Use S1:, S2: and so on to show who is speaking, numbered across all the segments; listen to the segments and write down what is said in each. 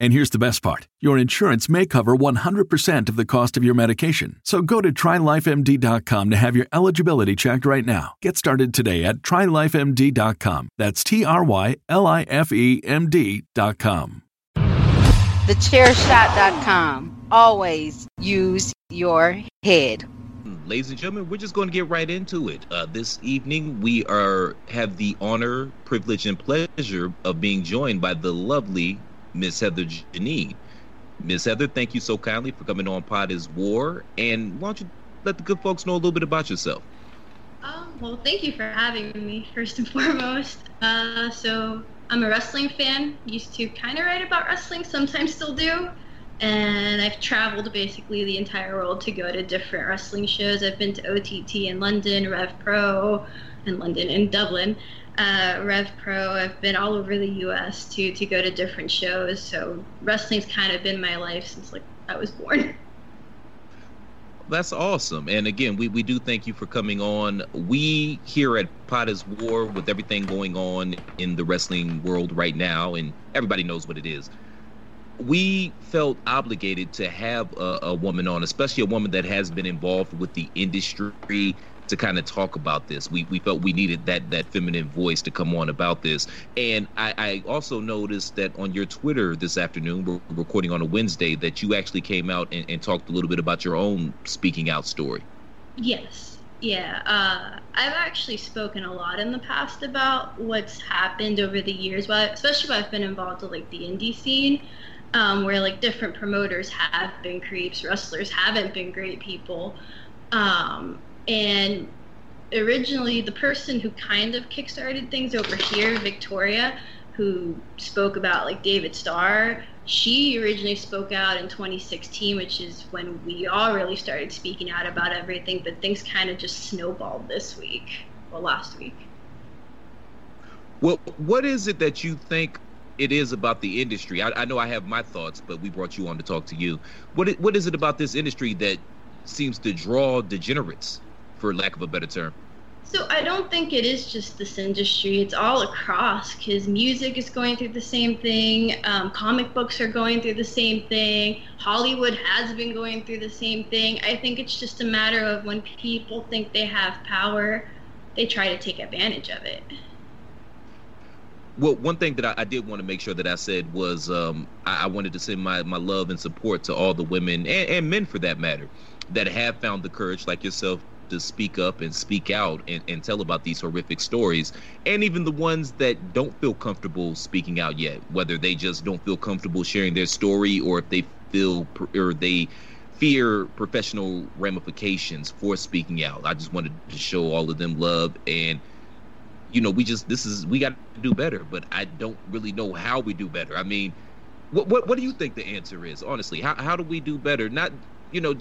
S1: And here's the best part your insurance may cover 100% of the cost of your medication. So go to trylifemd.com to have your eligibility checked right now. Get started today at trylifemd.com. That's T R Y L I F E M D.com.
S2: TheChairShot.com. Always use your head.
S3: Ladies and gentlemen, we're just going to get right into it. Uh, this evening, we are have the honor, privilege, and pleasure of being joined by the lovely Miss Heather Janine. Miss Heather, thank you so kindly for coming on Pod is War. And why don't you let the good folks know a little bit about yourself?
S4: Um, well, thank you for having me, first and foremost. Uh, so, I'm a wrestling fan. Used to kind of write about wrestling, sometimes still do. And I've traveled basically the entire world to go to different wrestling shows. I've been to OTT in London, Rev Pro in London, and Dublin uh, Rev Pro. I've been all over the U.S. to to go to different shows. So wrestling's kind of been my life since like I was born.
S3: That's awesome. And again, we, we do thank you for coming on. We here at is War, with everything going on in the wrestling world right now, and everybody knows what it is, we felt obligated to have a, a woman on, especially a woman that has been involved with the industry, to kind of talk about this. We we felt we needed that that feminine voice to come on about this. And I, I also noticed that on your Twitter this afternoon, we're recording on a Wednesday, that you actually came out and, and talked a little bit about your own speaking out story.
S4: Yes. Yeah, uh, I've actually spoken a lot in the past about what's happened over the years, especially when I've been involved with like the indie scene, um, where like different promoters have been creeps, wrestlers haven't been great people, um, and originally, the person who kind of kickstarted things over here, Victoria, who spoke about like David Starr, she originally spoke out in 2016, which is when we all really started speaking out about everything. But things kind of just snowballed this week, well, last week.
S3: Well, what is it that you think it is about the industry? I, I know I have my thoughts, but we brought you on to talk to you. What what is it about this industry that seems to draw degenerates? For lack of a better term?
S4: So I don't think it is just this industry. It's all across because music is going through the same thing. Um, comic books are going through the same thing. Hollywood has been going through the same thing. I think it's just a matter of when people think they have power, they try to take advantage of it.
S3: Well, one thing that I, I did want to make sure that I said was um, I, I, wanted to send my, my love and support to all the women and, and men for that matter that have found the courage, like yourself, to speak up and speak out and, and tell about these horrific stories, and even the ones that don't feel comfortable speaking out yet, whether they just don't feel comfortable sharing their story or if they feel or they fear professional ramifications for speaking out. I just wanted to show all of them love and you know, we just this is we got to do better, but I don't really know how we do better. I mean, what what what do you think the answer is? Honestly, how how do we do better? Not you know,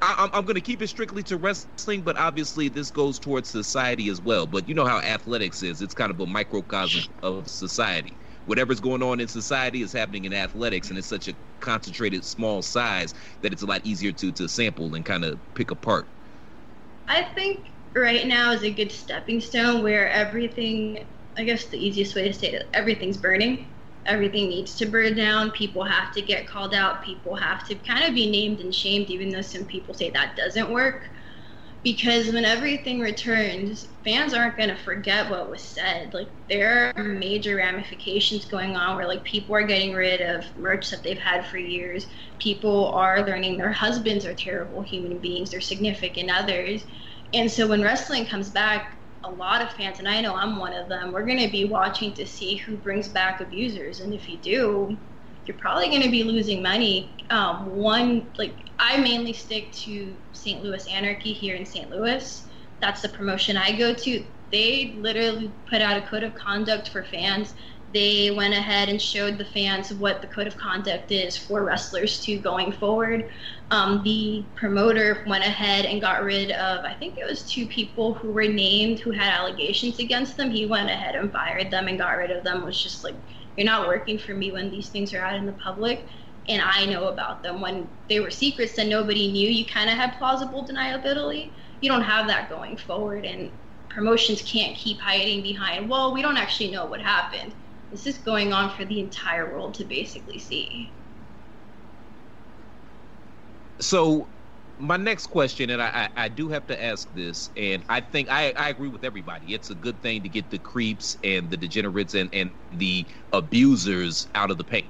S3: I, am going to keep it strictly to wrestling, but obviously this goes towards society as well. But you know how athletics is; it's kind of a microcosm of society. Whatever's going on in society is happening in athletics, and it's such a concentrated, small size that it's a lot easier to to sample and kind of pick apart.
S4: I think right now is a good stepping stone where everything. I guess the easiest way to say it, everything's burning everything needs to burn down. People have to get called out. People have to kind of be named and shamed, even though some people say that doesn't work. Because when everything returns, fans aren't going to forget what was said. Like, there are major ramifications going on where, like, people are getting rid of merch that they've had for years. People are learning their husbands are terrible human beings, their significant others. And so when wrestling comes back, a lot of fans, and I know I'm one of them, we're going to be watching to see who brings back abusers. And if you do, you're probably going to be losing money. Um, one, like, I mainly stick to St. Louis Anarchy here in St. Louis. That's the promotion I go to. They literally put out a code of conduct for fans they went ahead and showed the fans what the code of conduct is for wrestlers to going forward. Um, the promoter went ahead and got rid of, I think it was two people who were named who had allegations against them. He went ahead and fired them and got rid of them. Was just like, you're not working for me when these things are out in the public. And I know about them. When they were secrets and nobody knew, you kind of had plausible deniability. You don't have that going forward. And promotions can't keep hiding behind, well, we don't actually know what happened this is going on for the entire world to basically see.
S3: So, my next question, and I, I, I, do have to ask this, and I think I, I agree with everybody. It's a good thing to get the creeps and the degenerates and, and the abusers out of the paint.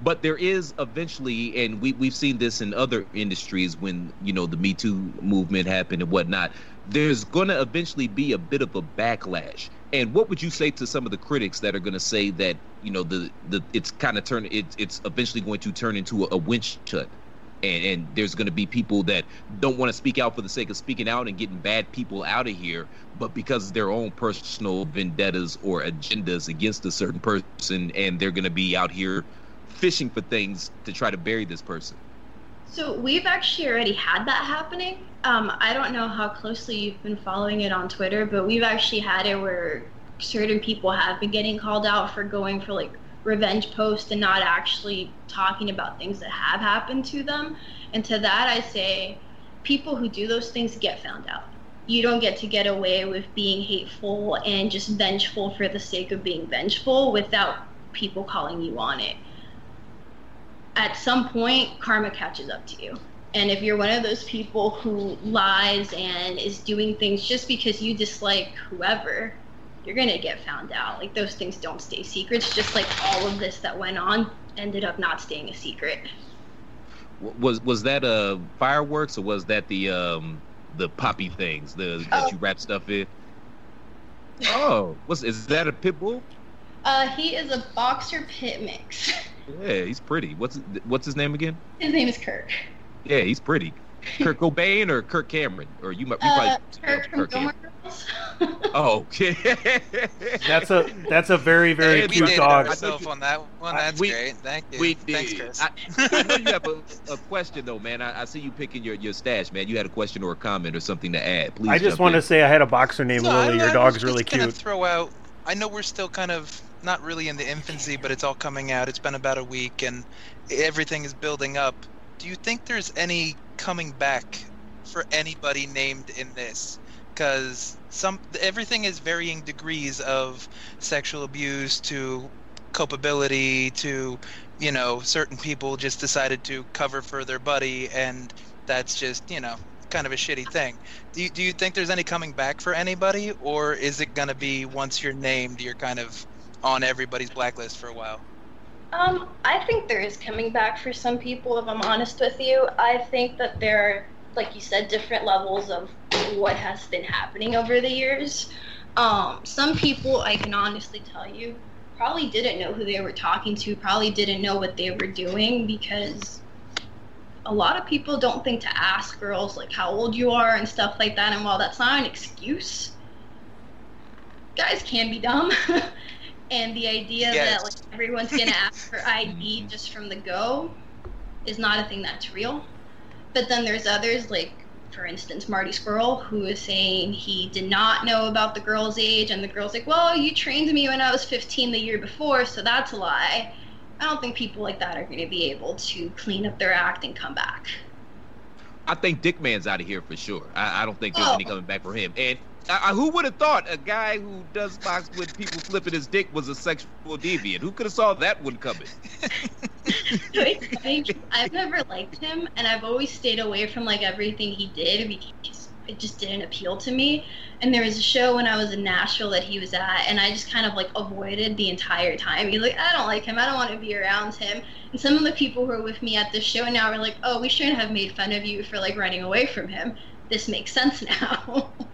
S3: But there is eventually, and we, we've seen this in other industries when, you know, the Me Too movement happened and whatnot. There's going to eventually be a bit of a backlash and what would you say to some of the critics that are going to say that you know the the it's kind of turn it, it's eventually going to turn into a, a winch hunt, and and there's going to be people that don't want to speak out for the sake of speaking out and getting bad people out of here, but because their own personal vendettas or agendas against a certain person, and they're going to be out here fishing for things to try to bury this person.
S4: So we've actually already had that happening. Um, I don't know how closely you've been following it on Twitter, but we've actually had it where certain people have been getting called out for going for like revenge posts and not actually talking about things that have happened to them. And to that, I say, people who do those things get found out. You don't get to get away with being hateful and just vengeful for the sake of being vengeful without people calling you on it at some point karma catches up to you. And if you're one of those people who lies and is doing things just because you dislike whoever you're going to get found out. Like those things don't stay secrets just like all of this that went on ended up not staying a secret.
S3: Was was that a uh, fireworks or was that the um the poppy things the that oh. you wrap stuff in? Oh was is that a pit bull?
S4: Uh he is a boxer pit mix
S3: Yeah, he's pretty. What's what's his name again?
S4: His name is Kirk.
S3: Yeah, he's pretty. Kirk Cobain or Kirk Cameron or you? might you
S4: uh, Kirk, Kirk Cameron.
S3: oh, okay.
S5: that's a that's a very very
S6: cute we dog. Myself on that one. That's we, great. Thank you. We did. Thanks, Chris. I,
S3: I know you have a, a question though, man. I, I, see you picking your, your stash, man. You had a question or a comment or something to add. Please.
S5: I just want in. to say I had a boxer named so Lily. Your dog's really cute.
S6: Throw out. I know we're still kind of not really in the infancy, but it's all coming out. It's been about a week, and everything is building up. Do you think there's any coming back for anybody named in this? Because some everything is varying degrees of sexual abuse to culpability to you know certain people just decided to cover for their buddy and that's just you know kind of a shitty thing. Do you, do you think there's any coming back for anybody, or is it going to be once you're named, you're kind of on everybody's blacklist for a while?
S4: Um, I think there is coming back for some people, if I'm honest with you. I think that there are, like you said, different levels of what has been happening over the years. Um, some people, I can honestly tell you, probably didn't know who they were talking to, probably didn't know what they were doing because a lot of people don't think to ask girls like how old you are and stuff like that. And while that's not an excuse, guys can be dumb. and the idea yes. that like everyone's gonna ask for ID just from the go is not a thing that's real. But then there's others like for instance, Marty Scurll, who is saying he did not know about the girl's age, and the girl's like, Well, you trained me when I was 15 the year before, so that's a lie. I don't think people like that are going to be able to clean up their act and come back.
S3: I think Dickman's out of here for sure. I, I don't think there's oh. any coming back for him. And uh, who would have thought a guy who does box with people flipping his dick was a sexual deviant? Who could have saw that one coming?
S4: I've never liked him, and I've always stayed away from like everything he did because it just didn't appeal to me. And there was a show when I was in Nashville that he was at, and I just kind of like avoided the entire time. He's like, I don't like him. I don't want to be around him. And some of the people who were with me at the show now are like, Oh, we shouldn't have made fun of you for like running away from him. This makes sense now.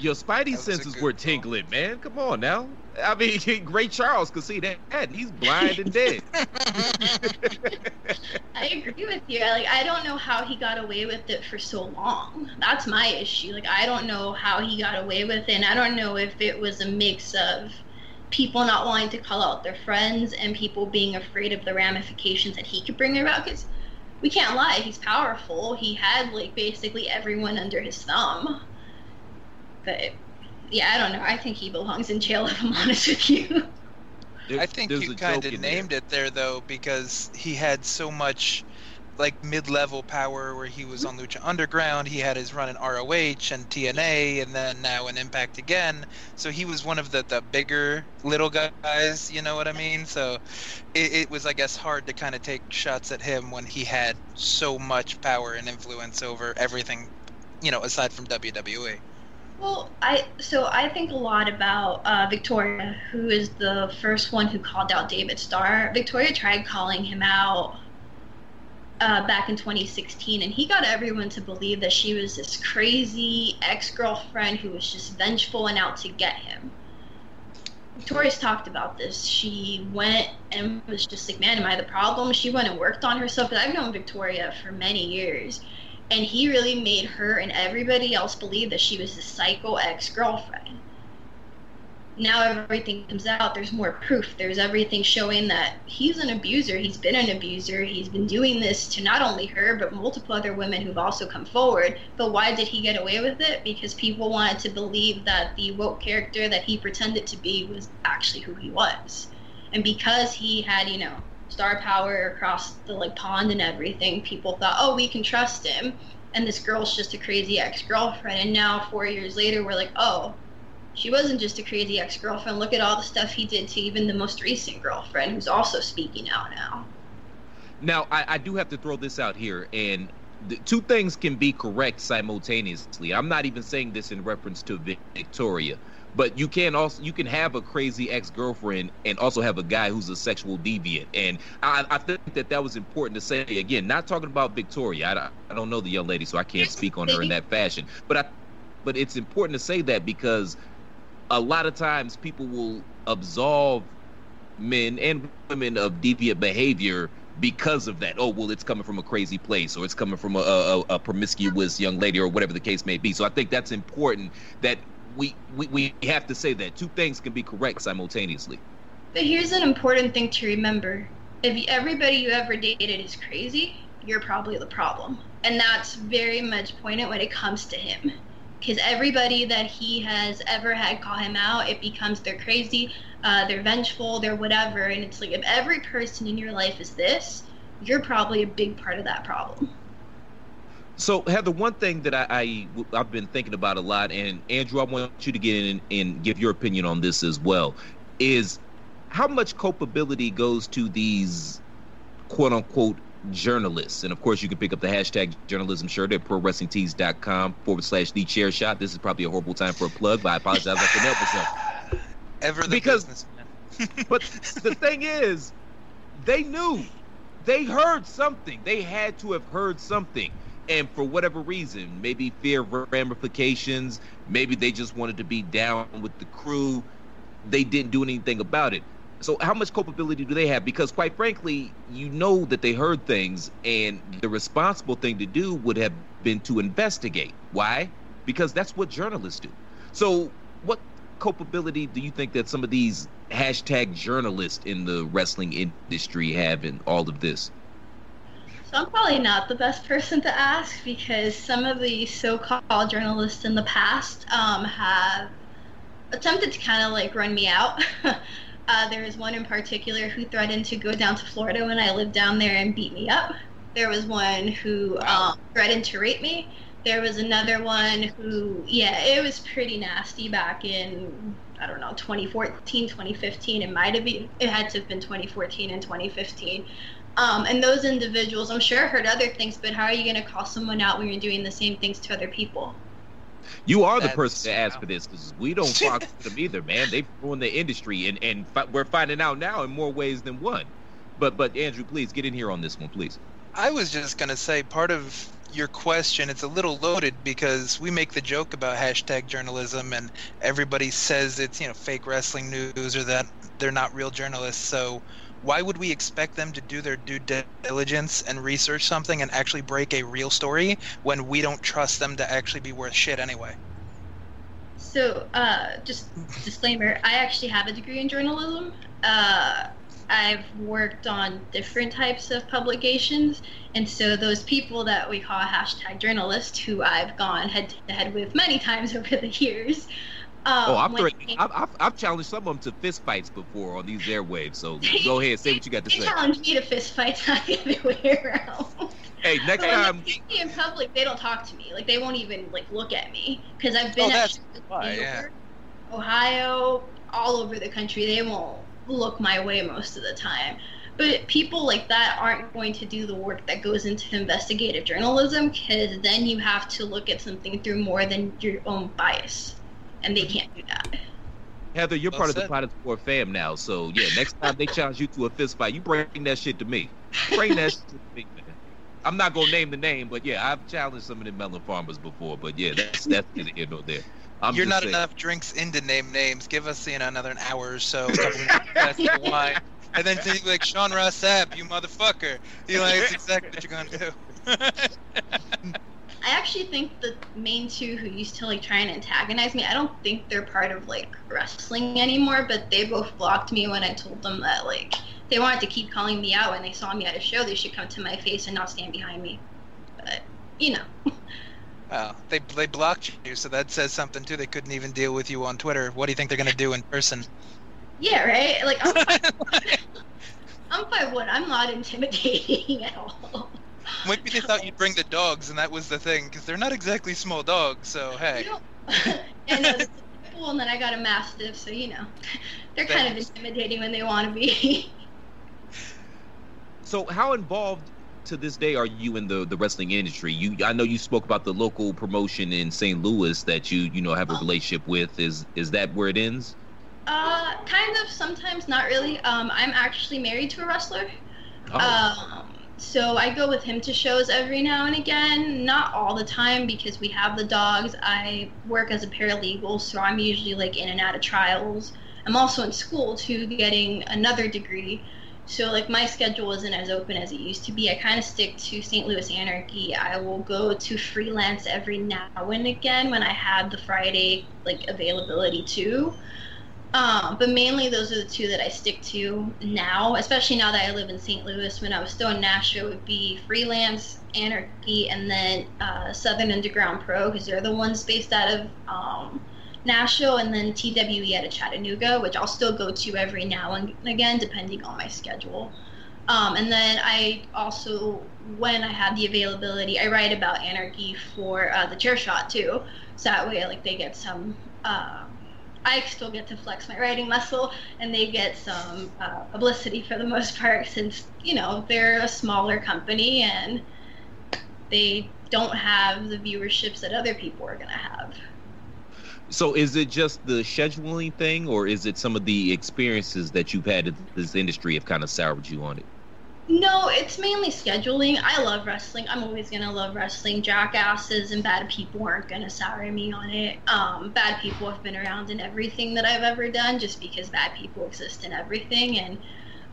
S3: Your Spidey senses were tingling, man. Come on now. I mean, Ray Charles could see that. and He's blind and dead.
S4: I agree with you. Like, I don't know how he got away with it for so long. That's my issue. Like, I don't know how he got away with it. And I don't know if it was a mix of people not wanting to call out their friends and people being afraid of the ramifications that he could bring about. Because we can't lie, he's powerful. He had, like, basically everyone under his thumb. But yeah, I don't know. I think he belongs in jail. If I'm honest with you.
S6: I think you kind of named there. it there though because he had so much like mid-level power where he was on mm-hmm. Lucha Underground. He had his run in ROH and TNA, and then now in Impact again. So he was one of the the bigger little guys. You know what I mean? So it, it was, I guess, hard to kind of take shots at him when he had so much power and influence over everything. You know, aside from WWE.
S4: Well, I so I think a lot about uh, Victoria, who is the first one who called out David Starr. Victoria tried calling him out uh, back in 2016, and he got everyone to believe that she was this crazy ex-girlfriend who was just vengeful and out to get him. Victoria's talked about this. She went and was just like, "Man, am I the problem?" She went and worked on herself. Because I've known Victoria for many years, and he really made her and everybody else believe that she was a psycho ex-girlfriend. Now everything comes out there's more proof there's everything showing that he's an abuser he's been an abuser he's been doing this to not only her but multiple other women who've also come forward. But why did he get away with it? Because people wanted to believe that the woke character that he pretended to be was actually who he was. And because he had you know star power across the like pond and everything, people thought, oh, we can trust him. And this girl's just a crazy ex girlfriend. And now, four years later, we're like, oh, she wasn't just a crazy ex girlfriend. Look at all the stuff he did to even the most recent girlfriend, who's also speaking out now.
S3: Now, I, I do have to throw this out here, and the, two things can be correct simultaneously. I'm not even saying this in reference to Victoria but you can also you can have a crazy ex-girlfriend and also have a guy who's a sexual deviant and i, I think that that was important to say again not talking about victoria I, I don't know the young lady so i can't speak on her in that fashion but i but it's important to say that because a lot of times people will absolve men and women of deviant behavior because of that. Oh, well, it's coming from a crazy place, or it's coming from a, a, a, promiscuous young lady, or whatever the case may be. So I think that's important that we, we, we have to say that two things can be correct simultaneously.
S4: But here's an important thing to remember. If everybody you ever dated is crazy, you're probably the problem. And that's very much pointed when it comes to him. Because everybody that he has ever had call him out, it becomes they're crazy, uh, they're vengeful, they're whatever. And it's like if every person in your life is this, you're probably a big part of that problem.
S3: So, Heather, one thing that I, I have been thinking about a lot, and Andrew, I want you to get in and give your opinion on this as well, is how much culpability goes to these quote unquote journalists. And of course, you can pick up the hashtag journalism shirt at prowrestlingtees.com forward slash the chair shot. This is probably a horrible time for a plug, but I apologize. I can help myself.
S6: Ever the because,
S3: but the thing is, they knew. They heard something. They had to have heard something and for whatever reason, maybe fear of ramifications, maybe they just wanted to be down with the crew, they didn't do anything about it. So how much culpability do they have? Because quite frankly, you know that they heard things, and the responsible thing to do would have been to investigate. Why? Because that's what journalists do. So what culpability do you think that some of these hashtag journalists in the wrestling industry have in all of this?
S4: So I'm probably not the best person to ask because some of the so-called journalists in the past um, have attempted to kind of like run me out. uh, there was one in particular who threatened to go down to Florida when I lived down there and beat me up. There was one who um, threatened to rape me. There was another one who, yeah, it was pretty nasty back in I don't know 2014, 2015. It might have been it had to have been 2014 and 2015. Um, and those individuals, I'm sure, heard other things, but how are you going to call someone out when you're doing the same things to other people?
S3: You are the person to ask for this because we don't talk to them either, man. They've ruined the industry, and and fi- we're finding out now in more ways than one. But but Andrew, please get in here on this one, please.
S6: I was just gonna say part of your question it's a little loaded because we make the joke about hashtag journalism and everybody says it's you know fake wrestling news or that they're not real journalists so why would we expect them to do their due diligence and research something and actually break a real story when we don't trust them to actually be worth shit anyway?
S4: So, uh, just disclaimer: I actually have a degree in journalism. Uh, I've worked on different types of publications, and so those people that we call hashtag journalists, who I've gone head to head with many times over the years,
S3: um, oh, I've, I've, I've, I've, challenged some of them to fist fights before on these airwaves. So go ahead, say what you got to
S4: they
S3: say.
S4: challenge me to fist fights, not the other way around.
S3: Hey, next but
S4: time. When in public, they don't talk to me. Like they won't even like look at me because I've been
S6: oh,
S4: at
S6: why, yeah.
S4: Ohio, all over the country. They won't look my way most of the time. But people like that aren't going to do the work that goes into investigative journalism because then you have to look at something through more than your own bias and they can't do that.
S3: Heather, you're well part said. of the Pilot Sport fam now, so yeah. Next time they challenge you to a fist fight, you bring that shit to me. Bring that shit to me, man. I'm not gonna name the name, but yeah, I've challenged some of the melon farmers before. But yeah, that's that's the end of there. I'm
S6: You're not
S3: saying.
S6: enough drinks in into name names. Give us you know another hour or so, a couple of wine, and then say like Sean Ross Sapp, you motherfucker. You like it's exactly what you're gonna
S4: do. I actually think the main two who used to like try and antagonize me, I don't think they're part of like wrestling anymore, but they both blocked me when I told them that like they wanted to keep calling me out when they saw me at a show, they should come to my face and not stand behind me. But you know.
S6: Well, oh, they they blocked you, so that says something too. They couldn't even deal with you on Twitter. What do you think they're gonna do in person?
S4: Yeah, right. Like I'm, I'm five one. I'm not intimidating at all.
S6: Maybe they thought you'd bring the dogs, and that was the thing, because they're not exactly small dogs. So hey.
S4: and, uh, and then I got a mastiff, so you know, they're Thanks. kind of intimidating when they want to be.
S3: so, how involved to this day are you in the the wrestling industry? You, I know you spoke about the local promotion in St. Louis that you you know have a oh. relationship with. Is is that where it ends?
S4: Uh, kind of. Sometimes not really. Um, I'm actually married to a wrestler. Oh. Um, so I go with him to shows every now and again, not all the time because we have the dogs. I work as a paralegal, so I'm usually like in and out of trials. I'm also in school too, getting another degree. So like my schedule isn't as open as it used to be. I kind of stick to St. Louis Anarchy. I will go to freelance every now and again when I have the Friday like availability too. Um, but mainly those are the two that I stick to now, especially now that I live in St. Louis. When I was still in Nashville, it would be Freelance, Anarchy, and then uh, Southern Underground Pro because they're the ones based out of um, Nashville, and then TWE out of Chattanooga, which I'll still go to every now and again depending on my schedule. Um, and then I also, when I have the availability, I write about Anarchy for uh, the Chair Shot too. So that way, like they get some. Uh, I still get to flex my writing muscle, and they get some uh, publicity for the most part, since you know they're a smaller company and they don't have the viewerships that other people are going to have.
S3: So, is it just the scheduling thing, or is it some of the experiences that you've had in this industry have kind of soured you on it?
S4: No, it's mainly scheduling. I love wrestling. I'm always gonna love wrestling. Jackasses and bad people aren't gonna sour me on it. Um, bad people have been around in everything that I've ever done, just because bad people exist in everything. And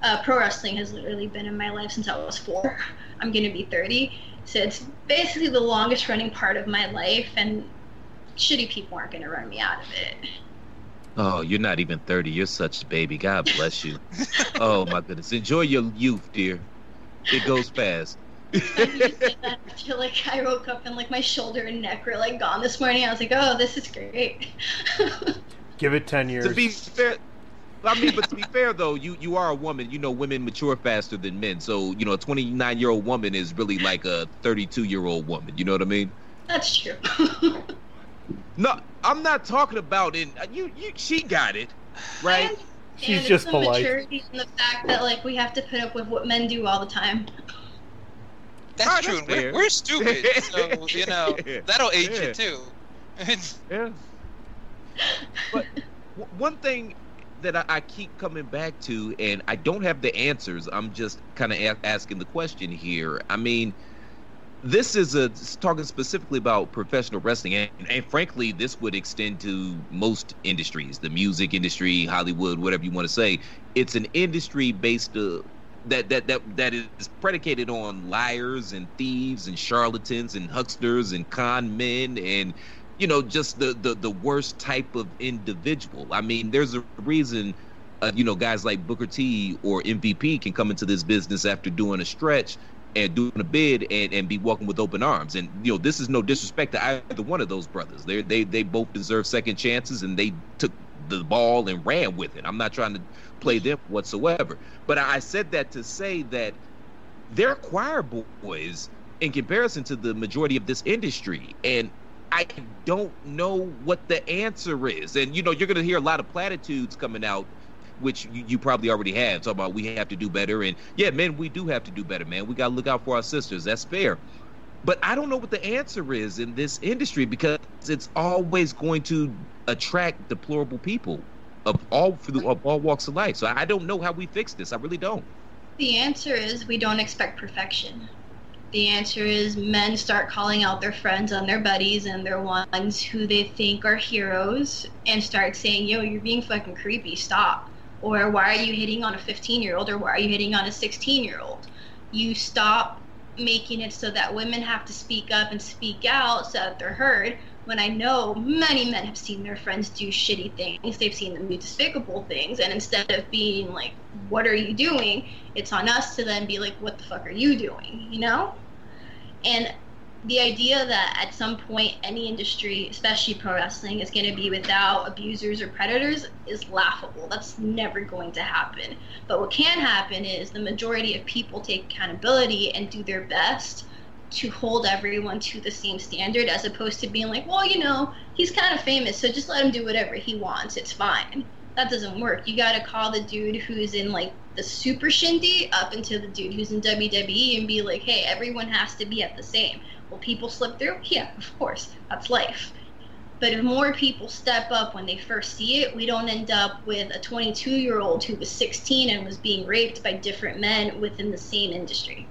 S4: uh, pro wrestling has literally been in my life since I was four. I'm gonna be 30, so it's basically the longest running part of my life. And shitty people aren't gonna run me out of it.
S3: Oh, you're not even 30. You're such a baby. God bless you. oh, my goodness. Enjoy your youth, dear. It goes fast.
S4: I feel like I woke up and like my shoulder and neck were like gone this morning. I was like, oh, this is great.
S5: Give it ten years.
S3: To be fair, I mean, but to be fair though, you you are a woman. You know, women mature faster than men. So you know, a 29 year old woman is really like a 32 year old woman. You know what I mean?
S4: That's true.
S3: no, I'm not talking about it. Uh, you you she got it, right?
S5: She's just
S4: the
S5: polite.
S4: Maturity and the fact that like we have to put up with what men do all the time.
S6: That's
S3: Oh,
S6: true.
S3: that's
S6: we're, we're stupid, so you know that'll age
S3: Yeah.
S6: you too.
S3: Yeah. But w- one thing that I, I keep coming back to, and I don't have the answers. I'm just kind of a- asking the question here. I mean, this is a talking specifically about professional wrestling, and, and frankly, this would extend to most industries, the music industry, Hollywood, whatever you want to say. It's an industry based. Uh, that, that that that is predicated on liars and thieves and charlatans and hucksters and con men and you know just the the, the worst type of individual i mean there's a reason uh, you know guys like booker t or mvp can come into this business after doing a stretch and doing a bid and, and be welcomed with open arms. And you know this is no disrespect to either one of those brothers. They they they both deserve second chances and they took the ball and ran with it. I'm not trying to play them whatsoever. But i said that to say that they're choir boys in comparison to the majority of this industry. And I don't know what the answer is. And you know, you're going to hear a lot of platitudes coming out, which you, you probably already have. Talk about we have to do better, and yeah, men, we do have to do better, man. We got to look out for our sisters. That's fair. But I don't know what the answer is in this industry because it's always going to attract deplorable people of all of all walks of life. So I don't know how we fix this. I really don't.
S4: The answer is we don't expect perfection. The answer is men start calling out their friends and their buddies and their ones who they think are heroes and start saying, yo, you're being fucking creepy, stop. Or why are you hitting on a 15 year old or why are you hitting on a 16 year old? You stop making it so that women have to speak up and speak out so that they're heard. When I know many men have seen their friends do shitty things, they've seen them do despicable things, and instead of being like, What are you doing? it's on us to then be like, What the fuck are you doing? You know? And the idea that at some point any industry, especially pro wrestling, is going to be without abusers or predators is laughable. That's never going to happen. But what can happen is the majority of people take accountability and do their best to hold everyone to the same standard as opposed to being like, well, you know, he's kind of famous, so just let him do whatever he wants. It's fine. That doesn't work. You got to call the dude who's in like the super indie up into the dude who's in WWE and be like, hey, everyone has to be at the same. Will people slip through? Yeah, of course. That's life. But if more people step up when they first see it, we don't end up with a 22 year old who was 16 and was being raped by different men within the same industry.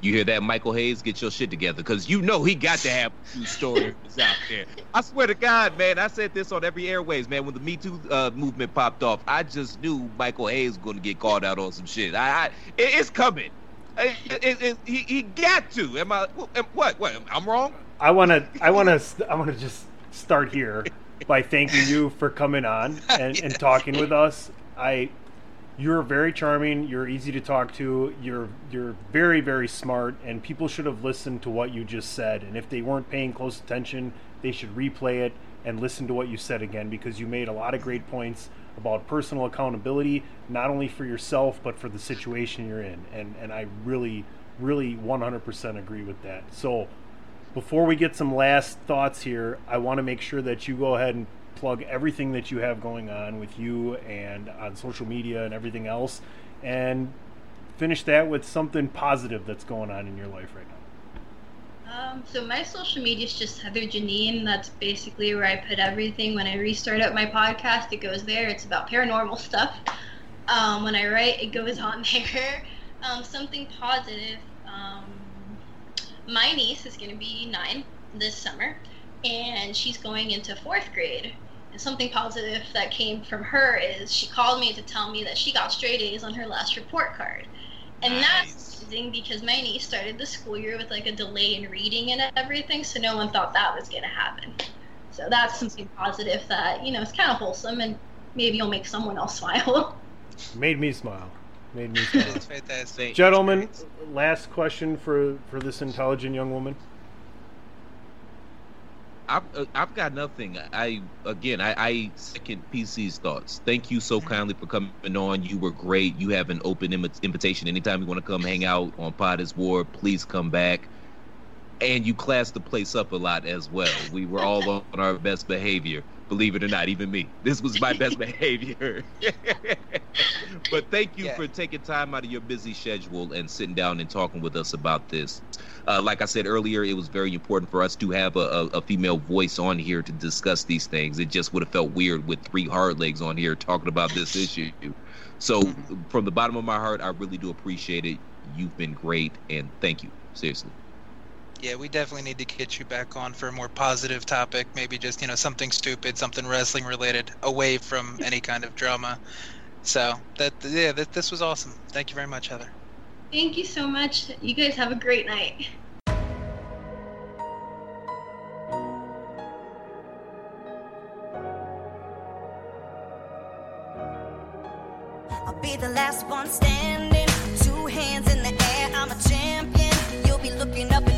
S3: You hear that, Michael Hayes? Get your shit together, because you know he got to have two stories out there. I swear to God, man, I said this on every airways, man. When the Me Too uh, movement popped off, I just knew Michael Hayes was going to get called out on some shit. I, I it, it's coming. It, it, it, he, he got to. Am I? What? What? I'm wrong.
S5: I want to. I want to. I want to just start here by thanking you for coming on and, and talking with us. I you're very charming. You're easy to talk to. You're you're very very smart, and people should have listened to what you just said. And if they weren't paying close attention, they should replay it and listen to what you said again because you made a lot of great points about personal accountability, not only for yourself but for the situation you're in. And and I really really 100% agree with that. So before we get some last thoughts here, I want to make sure that you go ahead and plug everything that you have going on with you and on social media and everything else, and finish that with something positive that's going on in your life right now.
S4: Um, so my social media is just Heather Janine. That's basically where I put everything. When I restart up my podcast, it goes there. It's about paranormal stuff. Um, when I write, it goes on there. Um, something positive. Um, my niece is going to be nine this summer, and she's going into fourth grade. And something positive that came from her is she called me to tell me that she got straight A's on her last report card. And
S6: Nice.
S4: that's amazing because my niece started the school year with like a delay in reading and everything, so no one thought that was going to happen. So that's something positive that, you know, it's kind of wholesome and maybe you'll make someone else smile.
S5: Made me smile. Made me smile.
S6: is fantastic.
S5: Gentlemen, last question for for this intelligent young woman.
S3: I've, uh, I've got nothing. I again, I, I second PC's thoughts. Thank you so kindly for coming on. You were great. You have an open Im- invitation anytime you want to come hang out on Pod is War. Please come back. And you classed the place up a lot as well. We were all on our best behavior. Believe it or not, even me. This was my best behavior. but thank you
S6: Yeah.
S3: for taking time out of your busy schedule and sitting down and talking with us about this. Uh, like I said earlier, it was very important for us to have a, a, a female voice on here to discuss these things. It just would have felt weird with three hard legs on here talking about this issue. So, from the bottom of my heart, I really do appreciate it. You've been great, and thank you. Seriously.
S6: Yeah, we definitely need to get you back on for a more positive topic. Maybe just, you know, something stupid, something wrestling related, away from any kind of drama. So, that yeah, that, this was awesome. Thank you very much, Heather.
S4: Thank you so much. You guys have a great night.
S7: I'll be the last one standing. Two hands in the air, I'm a champion. You'll be looking up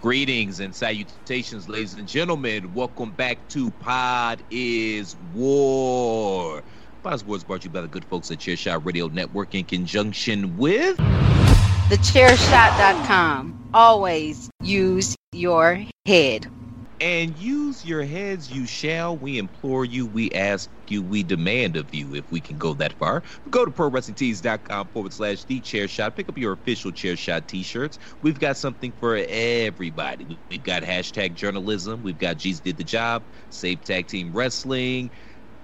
S3: Greetings and salutations, ladies and gentlemen. Welcome back to Pod is War. Pod is War is brought to you by the good folks at Chairshot Radio Network in conjunction with.
S2: Thechairshot.com. Always use your head.
S3: And use your heads you shall. We implore you, we ask you, we demand of you if we can go that far. Go to prowrestlingtees.com forward slash the chair shot. Pick up your official chair shot t shirts. We've got something for everybody. We've got hashtag journalism, we've got G's Did the Job, Save Tag Team Wrestling,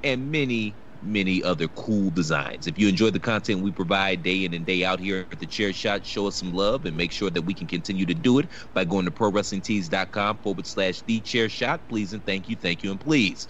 S3: and many, many other cool designs. If you enjoy the content we provide day in and day out here at the Chair Shot, show us some love and make sure that we can continue to do it by going to prowrestlingtees.com forward slash the chair shot. Please and thank you, thank you, and please.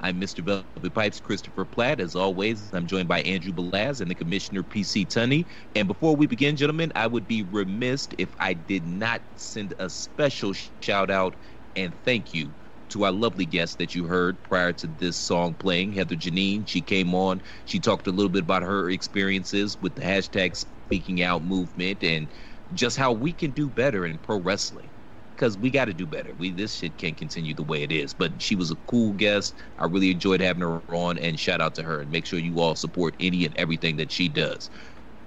S3: I'm Mr. Velvet Pipes, Christopher Platt. As always, I'm joined by Andrew Belaz and the Commissioner PC Tunney. And before we begin, gentlemen, I would be remiss if I did not send a special shout out and thank you to our lovely guest that you heard prior to this song playing, Heather Janine. She came on. She talked a little bit about her experiences with the hashtag Speaking Out movement and just how we can do better in pro wrestling. Because we got to do better. We this shit can't continue the way it is. But she was a cool guest. I really enjoyed having her on. And shout out to her. And make sure you all support any and everything that she does.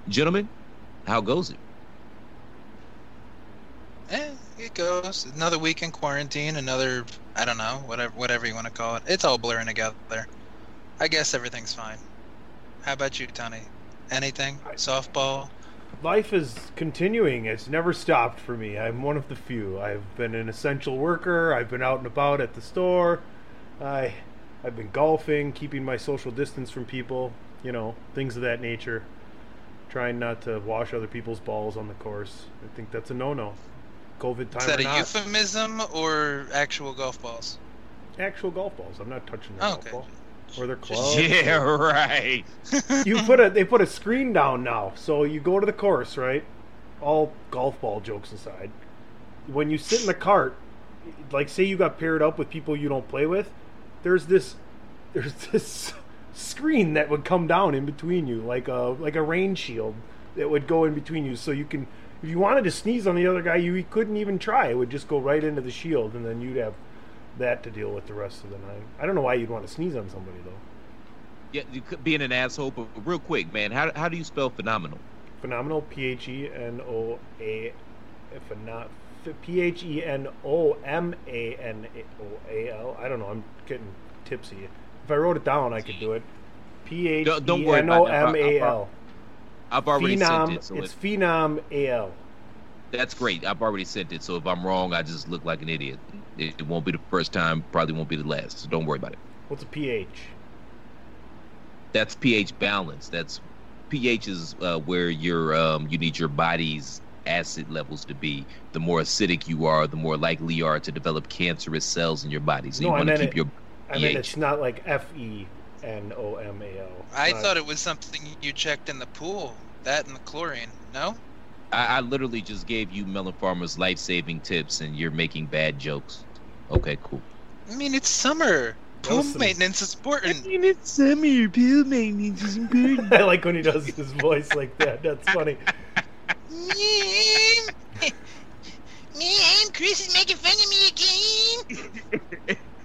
S3: Gentlemen, how goes it?
S6: Eh, it goes. Another week in quarantine, another I don't know, whatever whatever you want to call it. It's all blurring together. I guess everything's fine. How about you, Tunney? Anything? Softball?
S5: Life is continuing. It's never stopped for me. I'm one of the few. I've been an essential worker. I've been out and about at the store. I, I've been golfing, keeping my social distance from people. You know, things of that nature. Trying not to wash other people's balls on the course. I think that's a no-no. COVID time
S6: Is that
S5: or
S6: a
S5: not.
S6: euphemism or actual golf balls?
S5: actual golf balls. I'm not touching their
S6: Oh,
S5: golf
S6: okay.
S5: ball or their clubs.
S3: Yeah, right.
S5: you put a they put a screen down now, so you go to the course, right? All golf ball jokes aside, when you sit in the cart, like say you got paired up with people you don't play with, there's this there's this screen that would come down in between you, like a like a rain shield that would go in between you, so you can if you wanted to sneeze on the other guy, you couldn't even try. It would just go right into the shield, and then you'd have that to deal with the rest of the night. I don't know why you'd want to sneeze on somebody though.
S3: Yeah, you could being an asshole, but real quick, man, how how do you spell phenomenal?
S5: Phenomenal. P H E N O A. Phenom- P H E N O M A N O A L. I don't know. I'm getting tipsy. If I wrote it down, I could do it. P H
S3: E N O M A L. Don't-
S5: don't
S3: worry
S5: N
S3: about
S5: O
S3: it. I'll-
S5: M A
S3: I'll-
S5: L.
S3: I've already
S5: Phenom.
S3: sent it, so
S5: it's
S3: it,
S5: Phenom A L.
S3: that's great. I've already sent it, so if I'm wrong, I just look like an idiot. It, it won't be the first time, probably won't be the last. So don't worry about it.
S5: What's a pH?
S3: That's pH balance. That's pH is uh, where your um, you need your body's acid levels to be. The more acidic you are, the more likely you are to develop cancerous cells in your body. So
S5: No,
S3: you want to keep
S5: it-
S3: your
S5: I mean, it's not like F E N O M A L.
S6: I thought it was something you checked in the pool. That and the chlorine. No?
S3: I, I literally just gave you Melon Farmer's life saving tips, and you're making bad jokes. Okay, cool.
S6: I mean, it's summer. Pool
S5: Listen.
S6: maintenance is important.
S3: I mean, it's summer. Pool maintenance is important.
S5: I like when he does his voice like that. That's funny.
S6: Man, Chris is making fun of me again.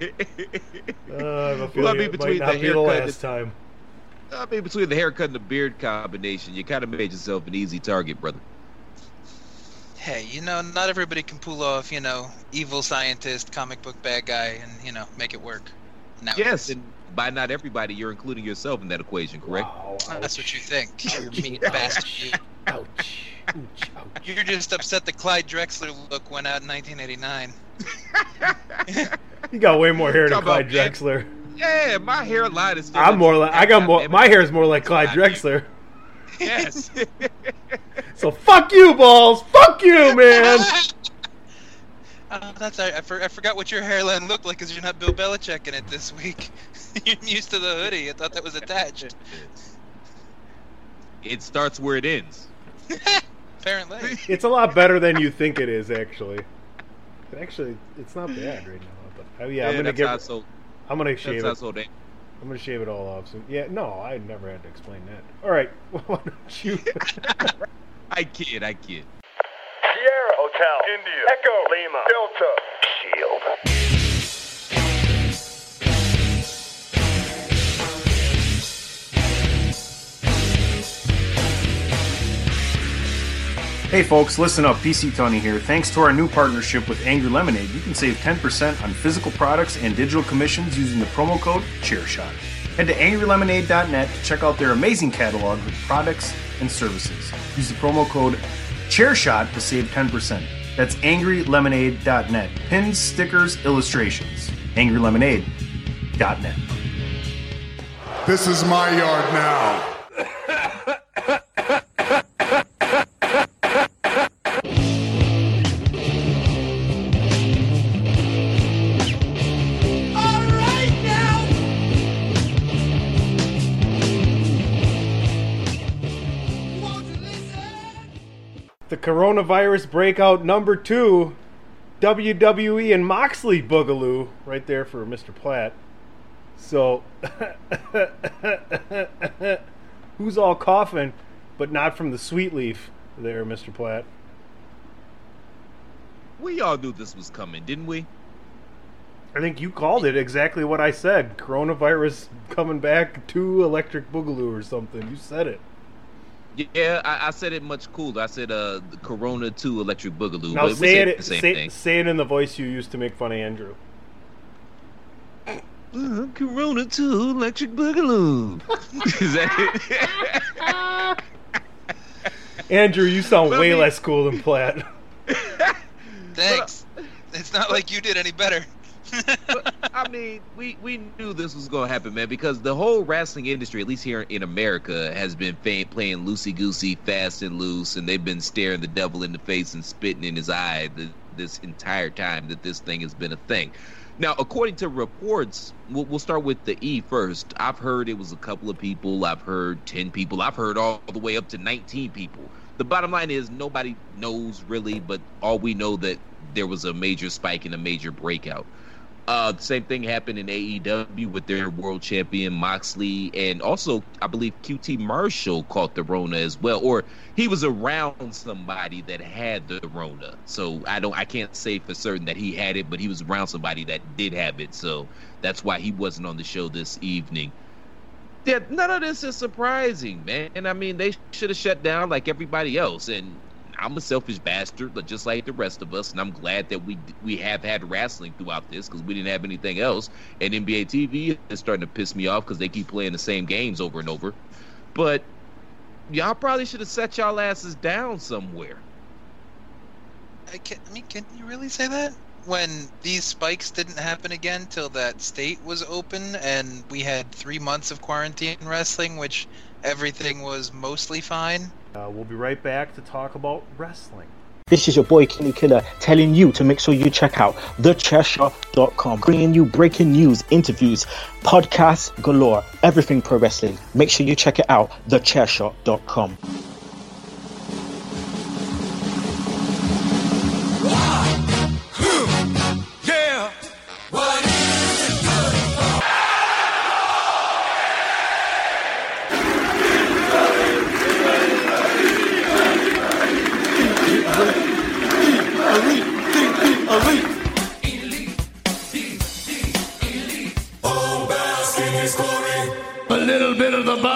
S5: Uh, I have a
S3: Well, I mean, between
S5: might not
S3: the
S5: be the
S3: haircut
S5: last time.
S3: I mean, between the haircut and the beard combination, you kind of made yourself an easy target, brother.
S6: Hey, you know, not everybody can pull off, you know, evil scientist, comic book bad guy, and you know, make it work. Now,
S3: Yes, and by not everybody, you're including yourself in that equation, correct?
S5: Wow,
S6: that's what you think. You mean
S5: Ouch.
S6: bastard. You.
S5: Ouch. Ouch. Ouch.
S6: You're just upset the Clyde Drexler look went out in 1989.
S5: You got way more hair than
S3: Talk about
S5: Clyde Drexler.
S3: Yeah, my hairline is still.
S5: I'm more like I got more. My hair is more like Clyde Drexler.
S3: Yes.
S5: So fuck you, balls. Fuck you, man.
S6: Oh, that's all right. I, for, I forgot what your hairline looked like because you're not Bill Belichick in it this week. you're used to the hoodie. I thought that was attached.
S3: it starts where it ends.
S6: Apparently.
S5: It's a lot better than you think it is, actually. Actually, it's not bad right now. But uh, yeah, I'm gonna
S3: that's
S5: give.
S3: how I sold.
S5: I'm gonna shave it.
S3: sold it.
S5: I'm gonna shave it all off soon. Yeah, no, I never had to explain that. All right, why don't you?
S3: I kid, I kid.
S8: Sierra Hotel India Echo Lima Delta Shield.
S5: Hey folks, listen up. PC Tony here. Thanks to our new partnership with Angry Lemonade, you can save 10% on physical products and digital commissions using the promo code CHAIRSHOT. Head to angrylemonade.net to check out their amazing catalog of products and services. Use the promo code CHAIRSHOT to save 10%. That's angrylemonade.net. Pins, stickers, illustrations. angrylemonade.net.
S9: This is my yard now.
S5: The coronavirus breakout number two, WWE and Moxley Boogaloo, right there for Mr. Platt. So, who's all coughing, but not from the sweet leaf there, Mr. Platt?
S3: We all knew this was coming, didn't we?
S5: I think you called it exactly what I said. Coronavirus coming back to Electric Boogaloo or something. You said it.
S3: Yeah, I, I said it much cooler. I said uh, the Corona 2 Electric Boogaloo.
S5: Now
S3: but we
S5: say it.
S3: the same
S5: Say,
S3: thing.
S5: say it in the voice you used to make fun of Andrew.
S3: Uh, Corona 2 Electric Boogaloo. Is that it?
S5: Andrew, you sound way less cool than Platt.
S6: Thanks. It's not like you did any better.
S3: I mean, we, we knew this was going to happen, man, because the whole wrestling industry, at least here in America, has been playing loosey goosey, fast and loose, and they've been staring the devil in the face and spitting in his eye th- this entire time that this thing has been a thing. Now, according to reports, we'll, we'll start with the E first. I've heard it was a couple of people. I've heard 10 people. I've heard all the way up to 19 people. The bottom line is nobody knows really, but all we know that there was a major spike and a major breakout. Uh, same thing happened in AEW with their world champion Moxley, and also I believe QT Marshall caught the Rona as well, or he was around somebody that had the Rona. So I don't, I can't say for certain that he had it, but he was around somebody that did have it. So that's why he wasn't on the show this evening. Yeah, none of this is surprising, man. And I mean, they should have shut down like everybody else, and I'm a selfish bastard, but just like the rest of us, and I'm glad that we we have had wrestling throughout this because we didn't have anything else. And NBA TV is starting to piss me off because they keep playing the same games over and over. But y'all probably should have set y'all asses down somewhere.
S6: I, can, I mean, can you really say that? When these spikes didn't happen again till that state was open, and we had three months of quarantine wrestling, which everything was mostly fine.
S5: Uh, we'll be right back to talk about wrestling.
S10: This is your boy Kenny Killer telling you to make sure you check out thechairshot.com, bringing you breaking news, interviews, podcasts galore, everything pro wrestling. Make sure you check it out, thechairshot.com.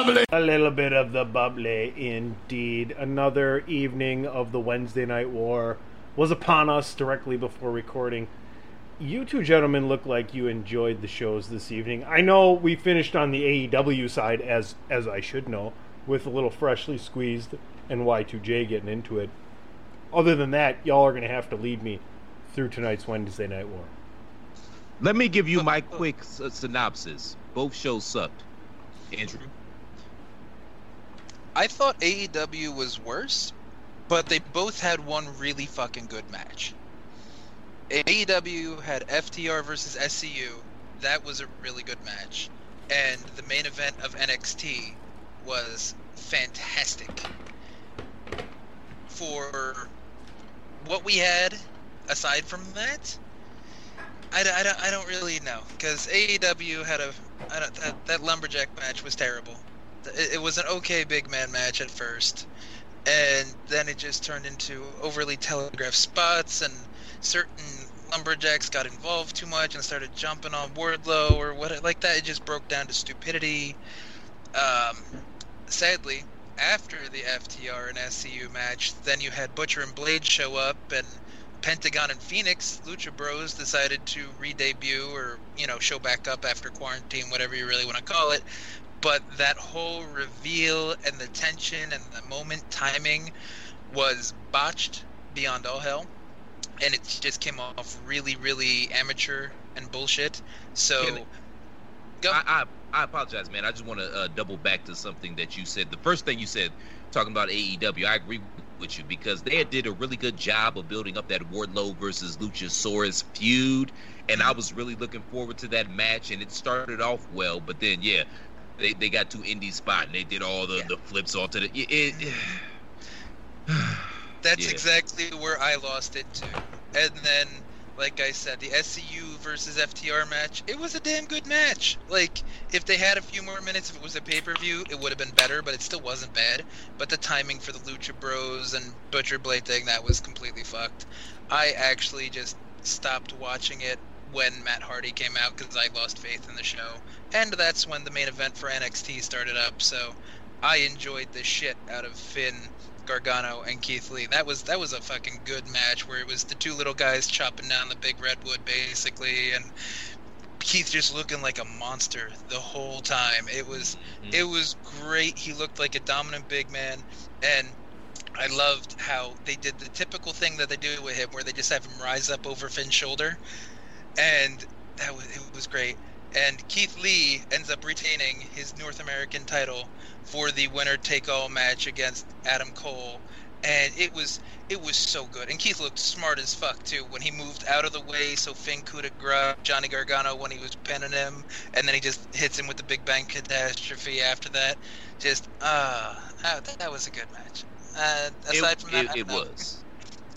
S9: bubbly.
S5: A little bit of the bubbly, indeed. Another evening of the Wednesday Night War was upon us directly before recording. You two gentlemen look like you enjoyed the shows this evening. I know we finished on the AEW side, as as I should know, with a little freshly squeezed and Y2J getting into it. Other than that, y'all are going to have to lead me through tonight's Wednesday Night War.
S3: Let me give you my quick synopsis. Both shows sucked. Andrew.
S6: I thought AEW was worse, but they both had one really fucking good match. AEW had FTR versus SCU. That was a really good match. And the main event of NXT was fantastic. For what we had, aside from that, I, I, I don't really know. Because AEW had a. I don't, that, that Lumberjack match was terrible. It, it was an okay big man match at first. And then it just turned into overly telegraphed spots, and certain lumberjacks got involved too much and started jumping on Wardlow or what like that. It just broke down to stupidity. Um, sadly, after the FTR and SCU match, then you had Butcher and Blade show up, and Pentagon and Fénix, Lucha Bros, decided to re-debut or you know show back up after quarantine, whatever you really want to call it. But that whole reveal and the tension and the moment timing was botched beyond all hell, and it just came off really, really amateur and bullshit. So,
S3: I, I I apologize, man. I just want to uh, double back to something that you said. The first thing you said, talking about AEW, I agree with you because they did a really good job of building up that Wardlow versus Luchasaurus feud, and I was really looking forward to that match. And it started off well, but then yeah, they, they got to indie spot and they did all the, the flips to the. It, it, mm-hmm.
S6: That's
S3: Yeah.
S6: exactly where I lost it to. And then, like I said, the SCU versus FTR match, it was a damn good match. Like, if they had a few more minutes, if it was a pay per view, it would have been better, but it still wasn't bad. But the timing for the Lucha Bros and Butcher Blade thing, that was completely fucked. I actually just stopped watching it when Matt Hardy came out because I lost faith in the show. And that's when the main event for NXT started up, so I enjoyed the shit out of Finn Gargano and Keith Lee. That was that was a fucking good match where it was the two little guys chopping down the big redwood basically and Keith just looking like a monster the whole time. It was mm-hmm. it was great. He looked like a dominant big man and I loved how they did the typical thing that they do with him where they just have him rise up over Finn's shoulder and that was it was great. And Keith Lee ends up retaining his North American title for the winner take all match against Adam Cole. and it was it was so good. And Keith looked smart as fuck too when he moved out of the way so Finn could grab Johnny Gargano when he was pinning him, and then he just hits him with the Big Bang Catastrophe after that. Just uh, that, that was a good match. Uh, aside
S3: it,
S6: from that,
S3: it, it was.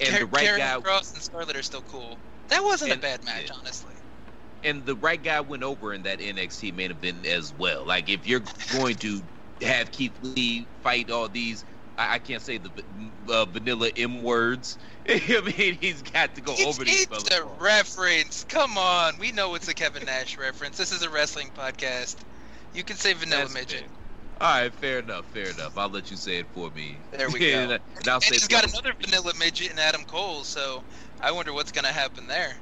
S3: And
S6: Kar-
S3: the right
S6: Karen
S3: guy
S6: Cross and Scarlett are still cool. That wasn't
S3: And-
S6: a bad match,
S3: yeah.
S6: honestly.
S3: and the right guy went over in that NXT main event as well. Like if you're going to have Keith Lee fight all these, I, I can't say the uh, vanilla M words. I mean, he's got to go
S6: It's,
S3: over these
S6: it's a reference. Come on, we know it's a Kevin Nash reference. This is a wrestling podcast. You can say Vanilla
S3: That's
S6: Midget.
S3: fair. All right, fair enough, fair enough. I'll let you say it for me.
S6: There we go.
S3: and, and
S6: And he's got another Vanilla Midget in Adam Cole, so I wonder what's gonna happen there.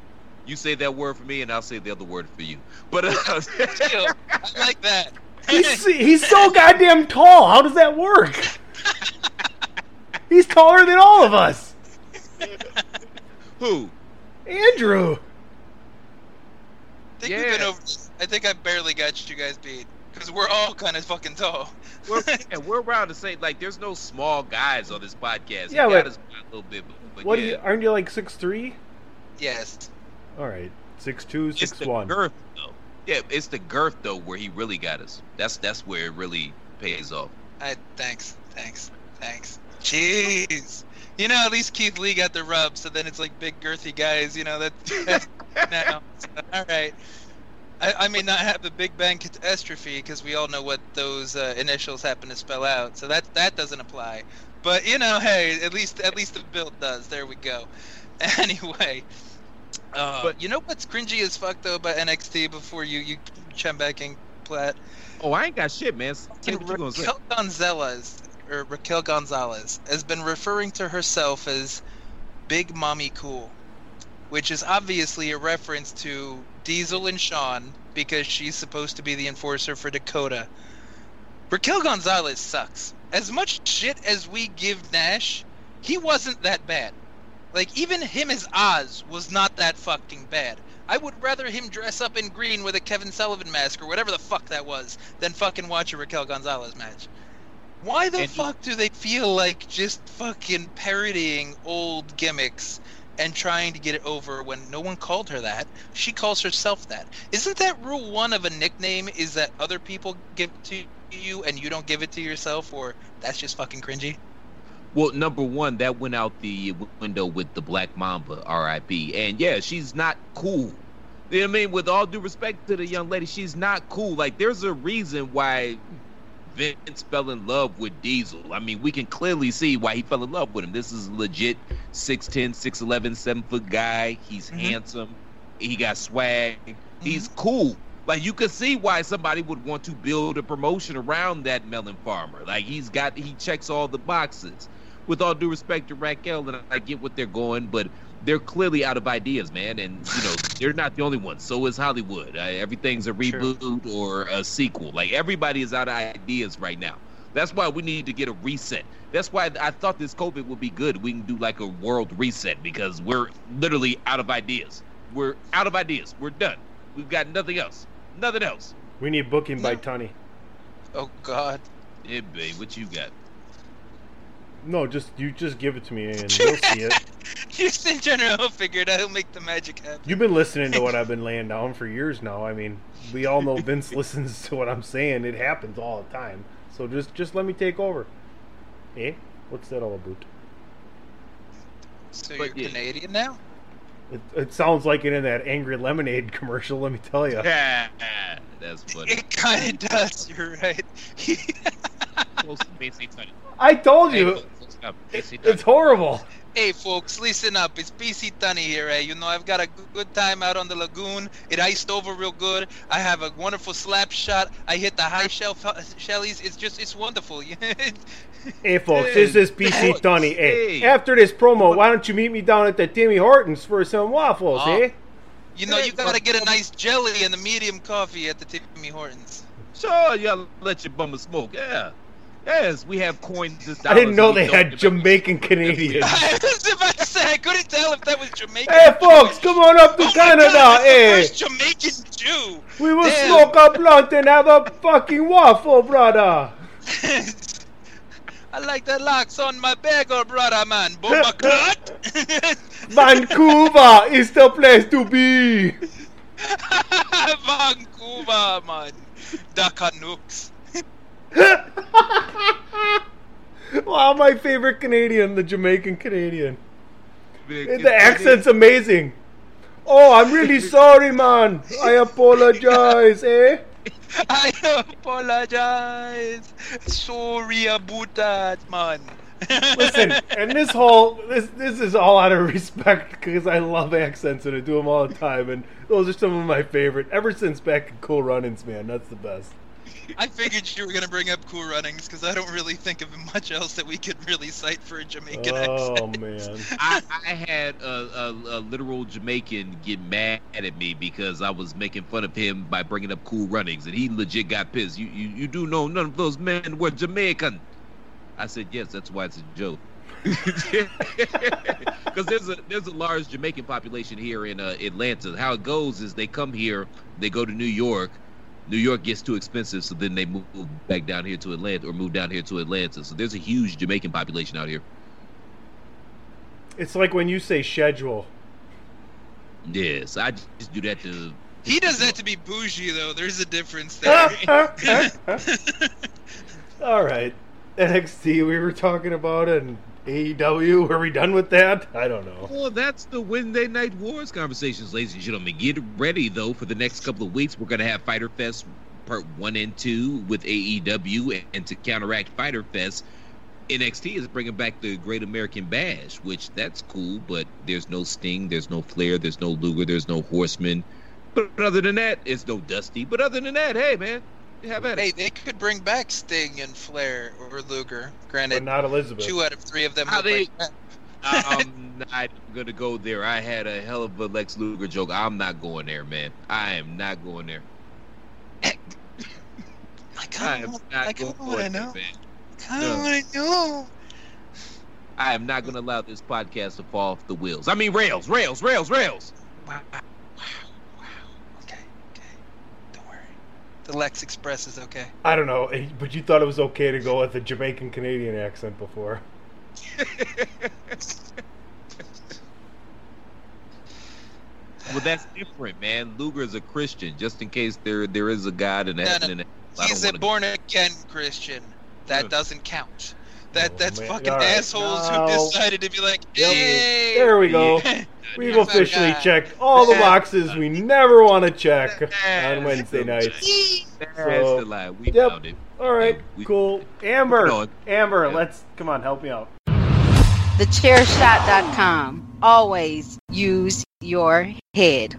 S3: You say that word for me, and I'll say the other word for you. But uh,
S6: I like that.
S5: He's, he's so goddamn tall. How does that work? He's taller than all of us.
S3: who?
S5: Andrew.
S6: I think we've been over. I think I barely got you guys beat because we're all kind of fucking tall.
S3: We're, and we're around to say like, there's no small guys on this podcast.
S5: Yeah,
S3: you
S5: but-
S3: got us a little bit, but, but
S5: What
S3: yeah.
S5: are you? Aren't you like six three?
S6: Yes.
S5: All right, six two,
S3: It's
S5: six
S3: the
S5: one.
S3: girth though. Yeah, it's the girth though where he really got us. That's that's where it really pays off.
S6: I thanks, thanks, thanks. Jeez. You know, at least Keith Lee got the rub, so then it's like big girthy guys. You know that. That's now. So, all right. I, I may not have the Big Bang catastrophe because we all know what those uh, initials happen to spell out, so that that doesn't apply. But you know, hey, at least at least the build does. There we go. Anyway, uh,
S3: But-
S6: you know what's cringy as fuck though about NXT before you you chime back in, Platt?
S3: Oh, I ain't got shit, man. Say
S6: Fucking
S3: what you gonna say.
S6: Raquel Gonzalez or Raquel Gonzalez has been referring to herself as Big Mami Cool, which is obviously a reference to Diesel and Shawn because she's supposed to be the enforcer for Dakota. Raquel Gonzalez sucks. As much shit as we give Nash, he wasn't that bad. Like even him as Oz was not that fucking bad. I would rather him dress up in green with a Kevin Sullivan mask or whatever the fuck that was than fucking watch a Raquel Gonzalez match. Why the
S3: And
S6: fuck do they feel like just fucking parodying old gimmicks and trying to get it over when no one called her that? She calls herself that. Isn't that rule one of a nickname is that other people give to you and you don't give it to yourself or that's just fucking cringy?
S3: Well, number one, that went out the window with the Black Mamba, R.I.P. And yeah, she's not cool. You know what I mean? With all due respect to the young lady, she's not cool. Like, there's a reason why Vince fell in love with Diesel. I mean, we can clearly see why he fell in love with him. This is legit 6'10, 6'11, 7 foot guy. He's
S6: Mhm.
S3: handsome. He got swag. He's cool. Like you could see why somebody would want to build a promotion around that melon farmer. Like he's got he checks all the boxes. With all due respect to Raquel, and I get what they're going, but they're clearly out of ideas, man. And you know they're not the only ones. So is Hollywood. Uh, everything's a reboot or a sequel. Like everybody is out of ideas right now. That's why we need to get a reset. That's why I thought this COVID would be good. We can do like a world reset because we're literally out of ideas. We're out of ideas. We're done. We've got nothing else. Nothing else.
S5: We need booking by Tony.
S6: Oh god.
S3: Yeah, babe, what you got?
S5: No, just you just give it to me and you'll see it.
S6: Houston General figured out he'll make the magic happen.
S5: You've been listening to what I've been laying down for years now. I mean, we all know Vince listens to what I'm saying. It happens all the time. So just just let me take over. Eh? What's that all about?
S6: So
S3: But
S6: you're
S3: yeah.
S6: Canadian now?
S5: It, it sounds like it in that Angry Lemonade commercial. Let me tell you.
S3: Yeah, that's funny.
S6: It kind of does. You're right.
S3: Close to BC Tunney.
S5: I told you,
S3: look, close enough. BC
S5: it's horrible.
S6: Hey, folks, listen up. It's BC Tunney here. Eh? You know, I've got a good time out on the lagoon. It iced over real good. I have a wonderful slap shot. I hit the high shelf shellies. It's just, it's wonderful.
S5: Hey, folks,
S3: Hey,
S5: this is PC Tunney. Hey,
S3: hey.
S5: after this promo, why don't you meet me down at the Timmy Hortons for some waffles,
S6: Oh.
S5: eh?
S6: you know, you gotta get a nice jelly and a medium coffee at the Timmy Hortons.
S3: Sure, y'all let your bummer smoke. Yeah. Yes, we have coins. as
S5: I didn't know they had. Jamaican Canadians.
S6: I was about to say, I couldn't tell if that was Jamaican.
S5: Hey, folks, come on up to
S6: Oh
S5: Canada,
S6: God, that's the
S5: eh?
S6: first Jamaican Jew.
S5: We will
S6: Damn.
S5: smoke a blunt and have a fucking waffle, brother.
S6: I like the lox on my bagel, brother, man. Bomba clot.
S5: Vancouver is the place to be.
S6: Vancouver, man. The Canucks.
S5: wow, my favorite Canadian, the Jamaican Canadian.
S3: Big-
S5: The accent's amazing. Oh, I'm really sorry, man. I apologize, eh?
S6: I apologize. Sorry about that, man.
S5: Listen, and this whole this this is all out of respect because I love accents and I do them all the time, and those are some of my favorite. Ever since back in Cool Runnings, man, that's the best.
S6: I figured you were gonna bring up Cool Runnings because I don't really think of much else that we could really cite for a Jamaican accent.
S5: Oh
S6: accent.
S5: man,
S3: I, I had a, a, a literal Jamaican get mad at me because I was making fun of him by bringing up Cool Runnings, and he legit got pissed. You you, you do know none of those men were Jamaican. I said yes, that's why it's a joke. Because there's a there's a large Jamaican population here in uh, Atlanta. How it goes is they come here, they go to New York. New York gets too expensive, so then they move back down here to Atlanta or move down here to Atlanta. So there's a huge Jamaican population out here.
S5: it's like when you say schedule.
S3: Yes, I just do that to.
S6: He does that to be bougie, though. There's a difference there.
S5: Ah, ah, ah, All right, NXT we were talking about and AEW. Are we done with that? I don't know.
S3: Well, that's the Wednesday Night Wars conversations, ladies and gentlemen. Get ready though for the next couple of weeks. We're gonna have Fighter Fest Part One and Two with AEW, and to counteract Fighter Fest, NXT is bringing back the Great American Bash, which that's cool. But there's no Sting, there's no Flair, there's no Luger, there's no Horseman. But other than that, it's no Dusty. But other than that, hey man, have at it.
S6: Hey, they could bring back Sting and Flair or Luger.
S5: But
S6: Granted,
S5: not Elizabeth.
S6: two out of three of them.
S3: How
S6: look
S3: they-
S6: like-
S3: I'm um, not gonna go there. I had a hell of a Lex Luger joke. I'm not going there, man. I am not going there.
S6: I
S3: I
S6: kind
S3: am
S6: of
S3: not
S6: I
S3: going
S6: wanna
S3: there,
S6: know.
S3: man.
S6: Kind of
S3: No.
S6: want to know.
S3: I am not gonna allow this podcast to fall off the wheels. I mean rails, rails, rails, rails.
S6: Wow, wow, wow. Okay, okay. Don't worry. The Lex Express is okay.
S5: I don't know, eh, but you thought it was okay to go with a Jamaican Canadian accent before.
S3: Well, that's different, man. Luger is a Christian. Just in case there there is a God in heaven.
S6: no.
S3: and I
S6: He's a
S3: wanna-
S6: born again Christian. That doesn't count. That
S5: Oh,
S6: that's
S5: man.
S6: fucking
S5: All right.
S6: assholes
S5: No.
S6: who decided to be like, hey,
S5: There we go. We've officially checked all the boxes we never want to check on Wednesday nights.
S3: That's
S5: So,
S3: the lie. We
S5: yep. All right, cool. Amber, Amber, let's come on, help me out.
S2: TheChairShot.com. Always use your head.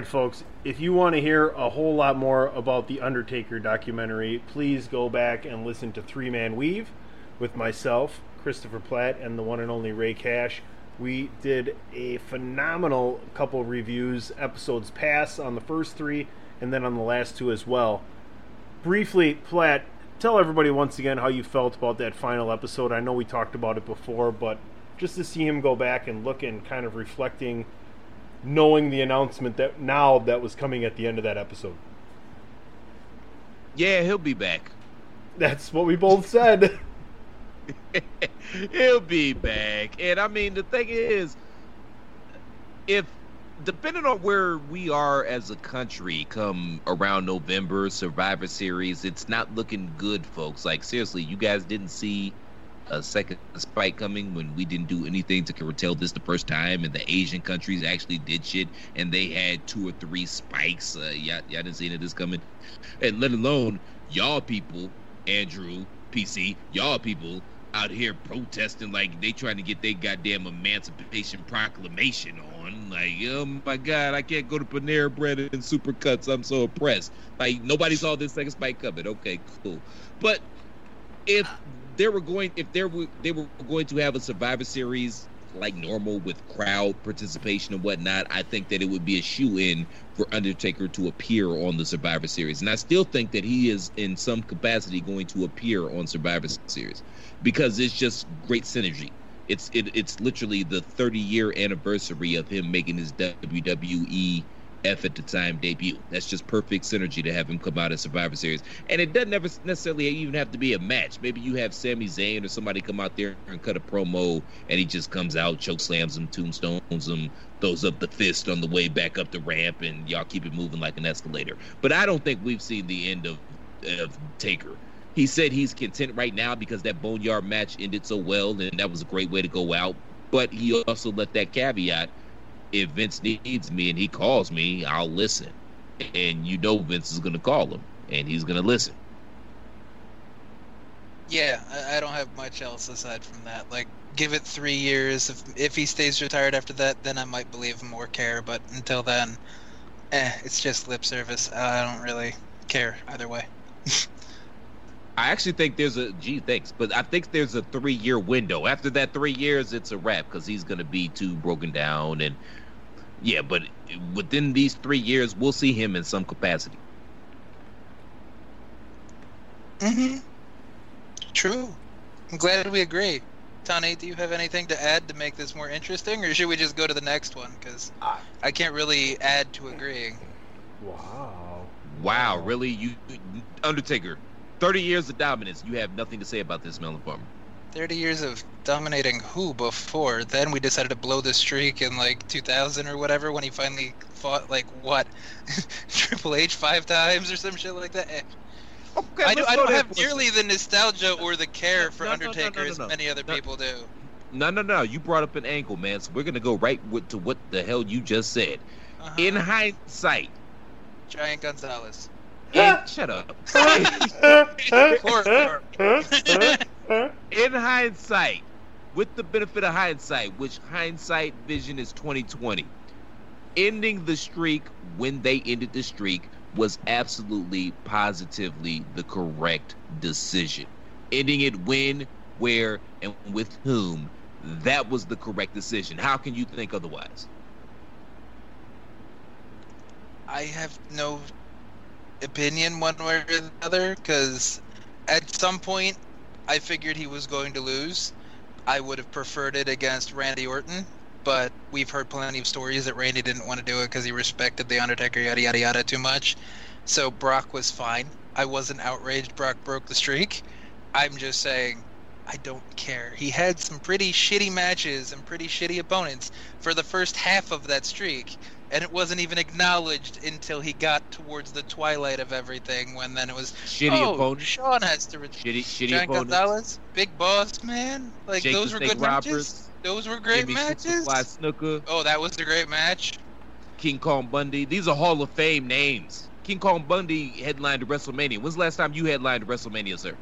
S5: Right, folks. If you want to hear a whole lot more about the Undertaker documentary, please go back and listen to Three Man Weave with myself, Christopher Platt, and the one and only Ray Cash. We did a phenomenal couple reviews, episodes past on the first three, and then on the last two as well. Briefly, Platt, tell everybody once again how you felt about that final episode. I know we talked about it before, but just to see him go back and look and kind of reflecting knowing the announcement that now that was coming at the end of that episode.
S3: Yeah, he'll be back.
S5: That's what we both said.
S3: He'll be back. And I mean, the thing is, if depending on where we are as a country come around November, Survivor Series, it's not looking good, folks. Like, seriously, you guys didn't see a second spike coming when we didn't do anything to curtail this the first time, and the Asian countries actually did shit, and they had two or three spikes. Uh, y'all, y'all didn't see any of this coming, and let alone y'all people, Andrew, PC, y'all people out here protesting like they trying to get their goddamn Emancipation Proclamation on. Like, oh my god, I can't go to Panera Bread and Supercuts. I'm so oppressed. Like nobody saw this second spike coming. Okay, cool. But if they were going, if there were they were going to have a Survivor Series like normal with crowd participation and whatnot, I think that it would be a shoe in for Undertaker to appear on the Survivor Series. And I still think that he is in some capacity going to appear on Survivor Series because it's just great synergy. It's it, it's literally the 30 year anniversary of him making his WWE F at the time debut. That's just perfect synergy to have him come out in Survivor Series. And it doesn't ever necessarily even have to be a match. Maybe you have Sami Zayn or somebody come out there and cut a promo and he just comes out, choke slams him, tombstones him, throws up the fist on the way back up the ramp, and y'all keep it moving like an escalator. But I don't think we've seen the end of, of Taker. He said he's content right now because that Boneyard match ended so well, and that was a great way to go out. But he also let that caveat if Vince needs me and he calls me, I'll listen. And you know Vince is going to call him and he's going to listen.
S6: Yeah, I, don't have much else aside from that. Like, give it three years. If if he stays retired after that, then I might believe him or care. But until then, eh, it's just lip service. I don't really care either way.
S3: I actually think there's a gee, thanks, but I think there's a three year window. After that three years, it's a wrap because he's going to be too broken down and yeah. But within these three years, we'll see him in some capacity.
S6: Mm-hmm. True. I'm glad we agree. Tony, do you have anything to add to make this more interesting, or should we just go to the next one? Because I can't really add to agreeing.
S5: Wow.
S3: Wow, really? You, Undertaker, 30 years of dominance. You have nothing to say about this, Melon Farmer.
S6: 30 years of dominating who before? Then we decided to blow the streak in like 2000 or whatever when he finally fought like what Triple H five times or some shit like that. Eh.
S3: Okay,
S6: I, do,
S3: let's
S6: I
S3: go
S6: don't have
S3: for
S6: nearly the nostalgia or the care for
S3: no, no, no, no,
S6: Undertaker
S3: no,
S6: as many other
S3: No.
S6: people do.
S3: No, no, no. You brought up an angle, man. So we're gonna go right with, to what the hell you just said. In hindsight,
S6: Giant Gonzalez.
S3: in, shut up. In hindsight, with the benefit of hindsight, which hindsight vision is 2020, ending the streak when they ended the streak was absolutely positively the correct decision. Ending it when, where, and with whom, that was the correct decision. How can you think otherwise?
S6: I have no opinion one way or the other because at some point I figured he was going to lose. I would have preferred it against Randy Orton, but we've heard plenty of stories that Randy didn't want to do it because he respected the Undertaker, yada yada yada, too much. So Brock was fine. I wasn't outraged. Brock broke the streak. I'm just saying. I don't care. He had some pretty shitty matches and pretty shitty opponents for the first half of that streak, and it wasn't even acknowledged until he got towards the twilight of everything. When then it was
S3: Shitty
S6: oh,
S3: opponents.
S6: Sean has to.
S3: Shitty, shitty opponents.
S6: Gonzalez, Big Boss Man, like
S3: Jake
S6: those were good matches. Those were great
S3: Jimmy
S6: matches.
S3: Snuka,
S6: Oh, that was a great match.
S3: King Kong Bundy. These are Hall of Fame names. King Kong Bundy headlined WrestleMania. When's the last time you headlined WrestleMania, sir?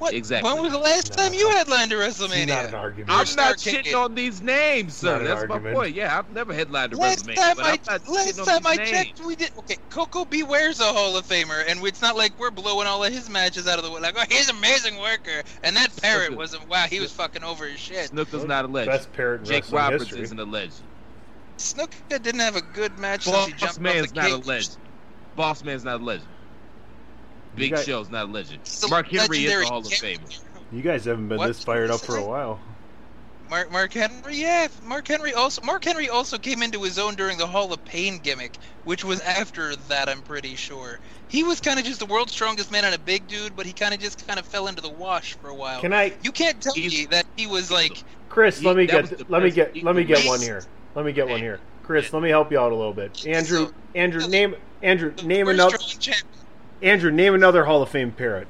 S6: What?
S3: Exactly.
S6: When was the last time you headlined a WrestleMania?
S5: Not an argument.
S3: I'm not
S6: Starcade.
S3: shitting on these names, sir.
S5: Not an
S3: That's my
S5: argument.
S3: point. Yeah, I've never headlined a
S6: Last
S3: WrestleMania,
S6: time
S3: but
S6: I
S3: I'm not
S6: last
S3: shitting on
S6: time I
S3: these
S6: checked, we did okay. Koko B. Ware's a Hall of Famer, and it's not like we're blowing all of his matches out of the way. Like, oh, he's an amazing worker, and that parrot wasn't. Wow, he was fucking over his shit.
S3: Snuka's not a legend.
S5: Best parrot in
S3: Jake Roberts
S5: history.
S3: isn't a legend.
S6: Snuka didn't have a good match since he
S3: Boss
S6: jumped
S3: Man's
S6: off the
S3: not a legend. Boss Man's not a legend.
S5: You
S3: Big
S5: got-
S3: Show's not a legend. Mark Henry is a Hall of
S6: character.
S3: Famer.
S5: You guys haven't been
S6: What?
S5: this fired up for a while.
S6: Mark Mark Henry, yeah, Mark Henry also Mark Henry also came into his own during the Hall of Pain gimmick, which was after that. I'm pretty sure he was kind of just the world's strongest man and a big dude, but he kind of just kind of fell into the wash for a while.
S5: Can I,
S6: You can't tell me that he was like
S5: Chris?
S3: He-
S5: Let me get. Let me get. Let me get one here. Let me get one here. Chris, let me help you out a little bit. Andrew, Andrew, name Andrew, name
S6: first
S5: another.
S6: Strong champion.
S5: Andrew, name another Hall of Fame parrot.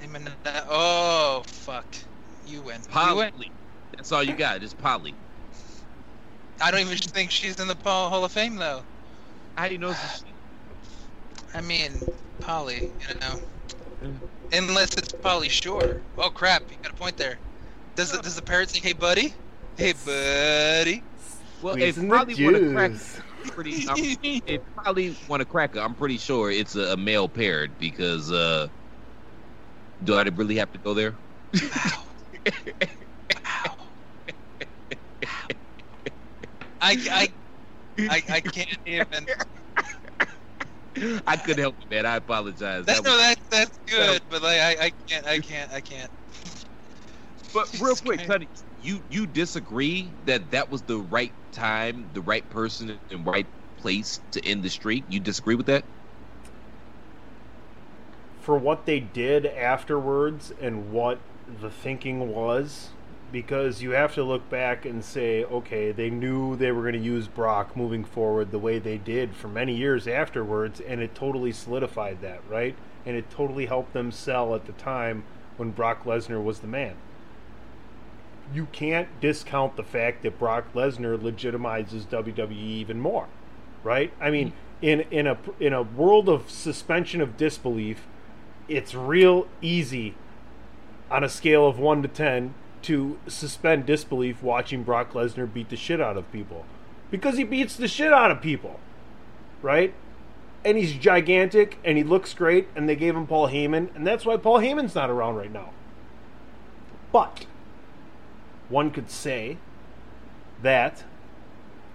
S6: Name an- Oh fuck! You win. You win.
S3: Polly. That's all you got. Is Polly.
S6: I don't even think she's in the Hall of Fame though.
S3: How do you know?
S6: I mean, Polly, you know. Unless it's Pauly Shore. Oh crap! You got a point there. Does it? Does the parrot say, "Hey, buddy"? Hey, buddy.
S3: Well, if
S5: Squeezing the
S3: probably want to crack,
S5: juice.
S3: Pretty, I'm, if probably want to crack, I'm pretty sure it's a, a male parrot because uh, do I really have to go there?
S6: I, I, I, I can't even.
S3: I couldn't help it, man. I apologize.
S6: That's
S3: That
S6: no,
S3: was-
S6: that that's good, but like I, I can't, I can't, I can't.
S3: But real quick, Tony, you you disagree that that was the right time, the right person, and right place to end the streak? You disagree with that?
S5: for what they did afterwards and what the thinking was because you have to look back and say okay they knew they were going to use Brock moving forward the way they did for many years afterwards and it totally solidified that right and it totally helped them sell at the time when Brock Lesnar was the man you can't discount the fact that Brock Lesnar legitimizes WWE even more right? I mean mm. in in a in a world of suspension of disbelief it's real easy on a scale of 1 to 10 to suspend disbelief watching Brock Lesnar beat the shit out of people. Because he beats the shit out of people right? And he's gigantic and he looks great and they gave him Paul Heyman and that's why Paul Heyman's not around right now. But one could say that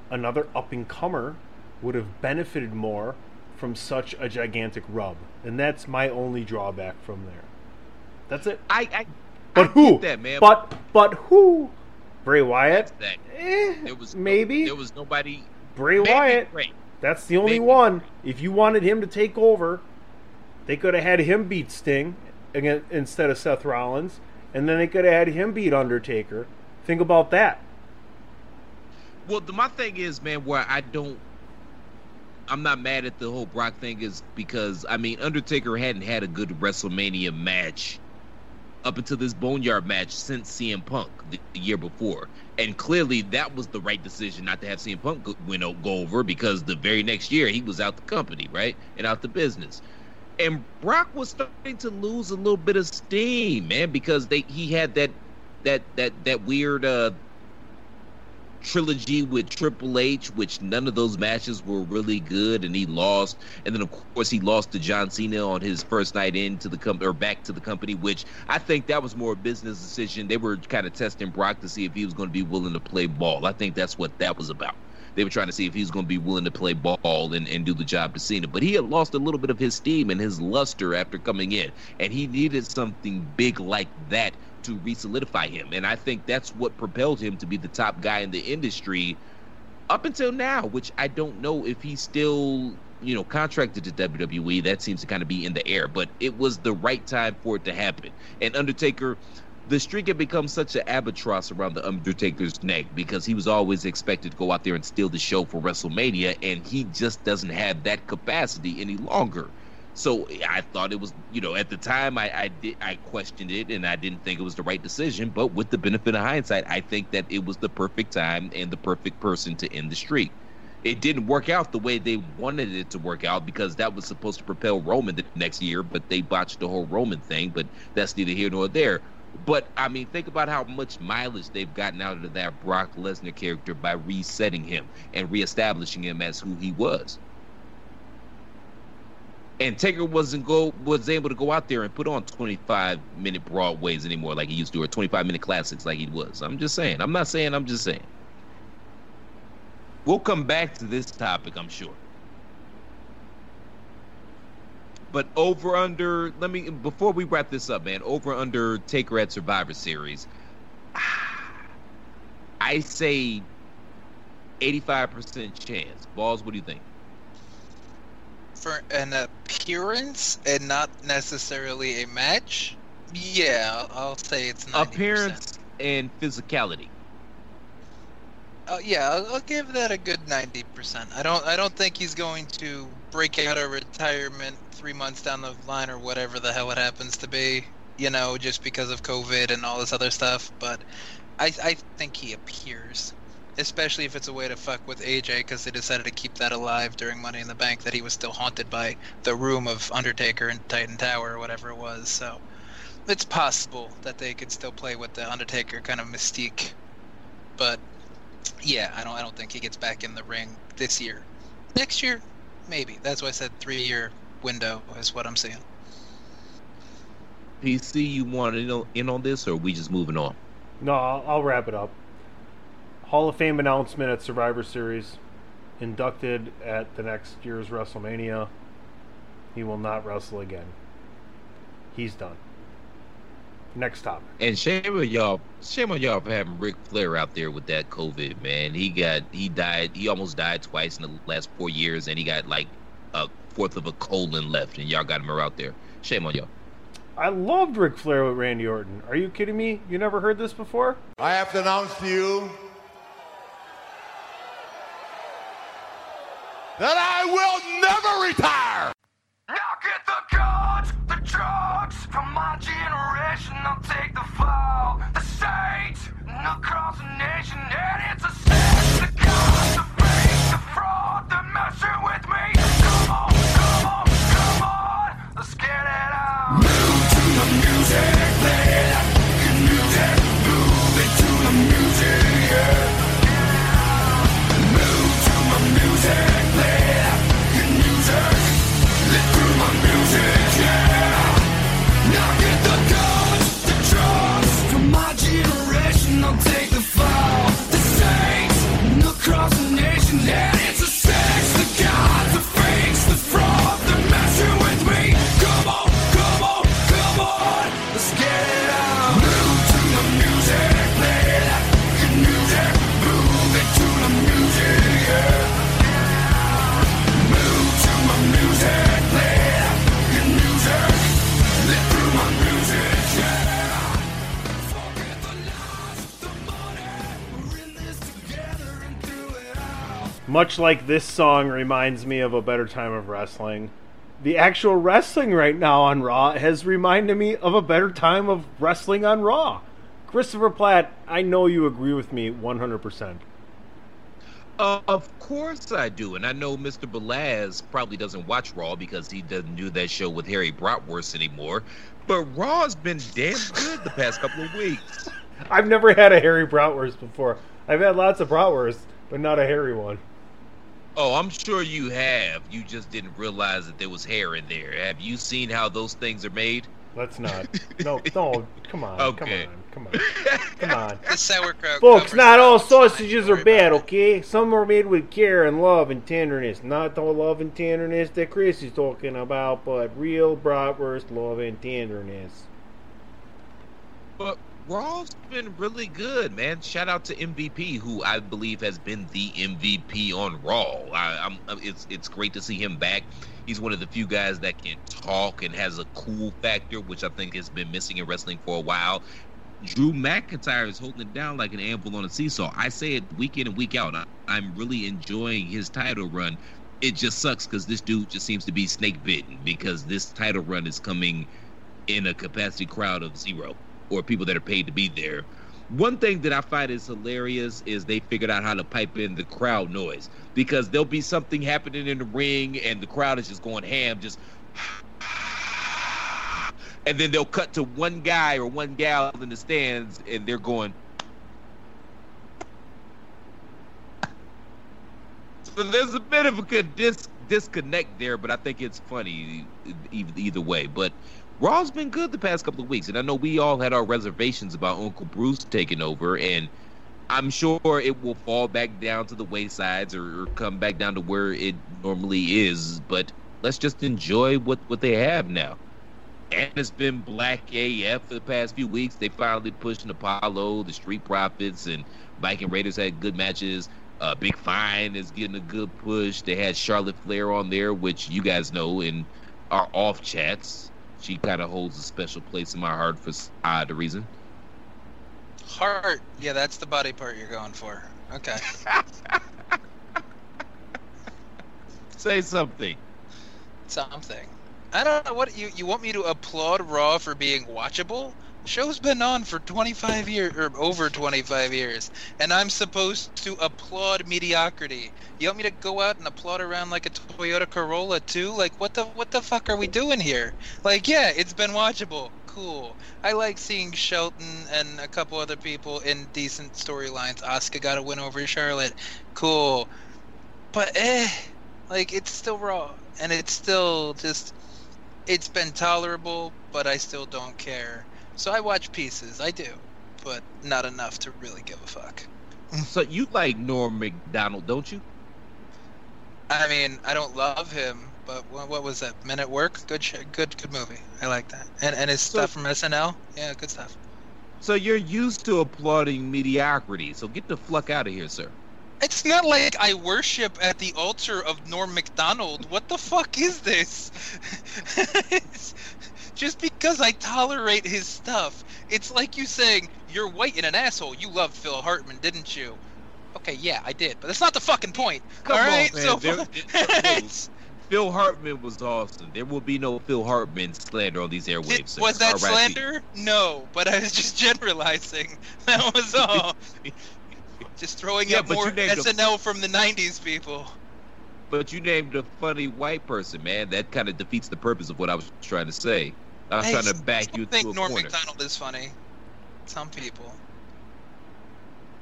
S5: another up and comer would have benefited more from such a gigantic rub. And that's my only drawback from there. That's it.
S3: I, I
S5: but
S3: I
S5: who?
S3: that, man.
S5: But but who? Bray Wyatt?
S3: that
S5: Eh,
S3: there was
S5: maybe.
S3: there was nobody.
S5: Bray Wyatt. That's the only
S3: Maybe.
S5: one. If you wanted him to take over, they could have had him beat Sting again, instead of Seth Rollins, and then they could have had him beat Undertaker. Think about that.
S3: Well, the, my thing is, man, where I don't, I'm not mad at the whole Brock thing is because I mean Undertaker hadn't had a good WrestleMania match up until this Boneyard match since CM Punk the, the year before, and clearly that was the right decision not to have CM Punk go, win, go over because the very next year he was out the company, right, and out the business. And Brock was starting to lose a little bit of steam, man, because they he had that that that that weird uh trilogy with Triple H, which none of those matches were really good, and he lost. And then of course he lost to John Cena on his first night into the company or back to the company, which I think that was more a business decision. They were kind of testing Brock to see if he was going to be willing to play ball. I think that's what that was about. They were trying to see if he was going to be willing to play ball and, and do the job to Cena. But he had lost a little bit of his steam and his luster after coming in. And he needed something big like that to re-solidify him. And I think that's what propelled him to be the top guy in the industry up until now, which I don't know if he's still, you know, contracted to WWE. That seems to kind of be in the air, but it was the right time for it to happen. And Undertaker, the streak had become such an albatross around the Undertaker's neck because he was always expected to go out there and steal the show for WrestleMania, and he just doesn't have that capacity any longer. So I thought it was, you know, at the time I, I did I questioned it and I didn't think it was the right decision. But with the benefit of hindsight, I think that it was the perfect time and the perfect person to end the streak. It didn't work out the way they wanted it to work out because that was supposed to propel Roman the next year, but they botched the whole Roman thing. But that's neither here nor there. But I mean, think about how much mileage they've gotten out of that Brock Lesnar character by resetting him and reestablishing him as who he was and Taker wasn't go was able to go out there and put on 25 minute broadways anymore like he used to or 25 minute classics like he was. I'm just saying. I'm not saying. I'm just saying. We'll come back to this topic, I'm sure. But over under, let me before we wrap this up, man. Over under Taker at Survivor Series. I say 85% chance. Balls, what do you think?
S6: For an uh, appearance and not necessarily a match, yeah, I'll, say it's 90%.
S3: Appearance and physicality.
S6: Uh, yeah, I'll, I'll give that a good ninety percent. I don't, I don't think he's going to break out of retirement three months down the line or whatever the hell it happens to be. you know, just because of COVID and all this other stuff. But I, I think he appears, especially if it's a way to fuck with AJ, because they decided to keep that alive during Money in the Bank. That he was still haunted by the room of Undertaker and Titan Tower or whatever it was. So it's possible that they could still play with the Undertaker kind of mystique. But yeah, I don't, I don't think he gets back in the ring this year. Next year, maybe. That's why I said three-year window is what I'm seeing.
S3: PC, you want to know in on this, or are we just moving on?
S5: No, I'll, I'll wrap it up. Hall of Fame announcement at Survivor Series. Inducted at the next year's WrestleMania. He will not wrestle again. He's done. Next topic.
S3: And shame on y'all, shame on y'all for having Ric Flair out there with that COVID, man. He got, he died, he almost died twice in the last four years, and he got like a fourth of a colon left, and y'all got him out there. Shame on y'all.
S5: I loved Ric Flair with Randy Orton. Are you kidding me? You never heard this before?
S9: I have to announce to you that I will never retire.
S8: Now get the guns, the drugs from my generation. I'll take the fall, the saints, and across the nation. And it's a sin, the gods, the fake, the fraud, the messing with me. Come on, come on, come on, let's get it out.
S5: Much like this song reminds me of a better time of wrestling. The actual wrestling right now on Raw has reminded me of a better time of wrestling on Raw. Christopher Platt, I know you agree with me 100%.
S3: Uh, of course I do, and I know Mr. Belaz probably doesn't watch Raw because he doesn't do that show with Harry Bratwurst anymore. But Raw's been damn good the past couple of weeks.
S5: I've never had a Harry bratwurst before. I've had lots of bratwurst, but not a hairy one.
S3: Oh, I'm sure you have. You just didn't realize that there was hair in there. Have you seen how those things are made?
S5: Let's not. No, no, come on,
S3: Okay.
S5: come on, come on, come on.
S6: The sauerkraut.
S5: Folks, not all sausages are bad, okay? Some are made with care and love and tenderness. Not the love and tenderness that Chris is talking about, but real bratwurst love and tenderness.
S3: But Raw's been really good, man. Shout out to MVP, who I believe has been the MVP on Raw. I, I'm, uh, it's it's great to see him back. He's one of the few guys that can talk and has a cool factor, which I think has been missing in wrestling for a while. Drew McIntyre is holding it down like an anvil on a seesaw. I say it week in and week out. I, I'm really enjoying his title run. It just sucks because this dude just seems to be snake bitten because this title run is coming in a capacity crowd of zero or people that are paid to be there. One thing that I find is hilarious is they figured out how to pipe in the crowd noise because there'll be something happening in the ring and the crowd is just going ham, just and then they'll cut to one guy or one gal in the stands and they're going. So there's a bit of a dis- disconnect there, but I think it's funny either way. But Raw's been good the past couple of weeks, and I know we all had our reservations about Uncle Bruce taking over, and I'm sure it will fall back down to the waysides or, or come back down to where it normally is. But let's just enjoy what what they have now. And it's been black AF for the past few weeks. They finally pushed Apollo, the Street Profits, and Viking Raiders had good matches. Uh, Big Fine is getting a good push. They had Charlotte Flair on there, which you guys know in our off chats. She kind of holds a special place in my heart for odd reason.
S6: Heart. Yeah, that's the body part you're going for. Okay.
S3: Say something.
S6: Something. I don't know what you you want me to applaud Raw for being watchable. Show's been on for 25 years or over 25 years, and I'm supposed to applaud mediocrity. You want me to go out and applaud around like a Toyota Corolla too? Like what the what the fuck are we doing here? Like yeah, it's been watchable. Cool. I like seeing Shelton and a couple other people in decent storylines. Asuka got a win over Charlotte. Cool. But eh, like it's still raw, and it's still just it's been tolerable, but I still don't care. So I watch pieces, I do, but not enough to really give a fuck.
S3: So you like Norm Macdonald, don't you?
S6: I mean, I don't love him, but what, what was that? Men at Work? Good, sh- good, good movie. I like that. And and his stuff from SNL, yeah, good stuff.
S3: So you're used to applauding mediocrity. So get the fuck out of here, sir.
S6: It's not like I worship at the altar of Norm Macdonald. What the fuck is this? It's- just because I tolerate his stuff, it's like you saying you're white and an asshole. You loved Phil Hartman, didn't you? Okay, yeah, I did, but that's not the fucking point.
S3: Come
S6: all
S3: on,
S6: right,
S3: man.
S6: so
S3: There- Phil Hartman was awesome. There will be no Phil Hartman slander on these airwaves. sir.
S6: was that
S3: RIP.
S6: slander? No, but I was just generalizing. That was all. just throwing
S3: Yeah,
S6: up more
S3: named a-
S6: SNL from the '90s people.
S3: But you named a funny white person, man. That kind of defeats the purpose of what I was trying to say. I was trying to back you
S6: I think
S3: to a
S6: Norm
S3: corner.
S6: Macdonald is funny. Some people.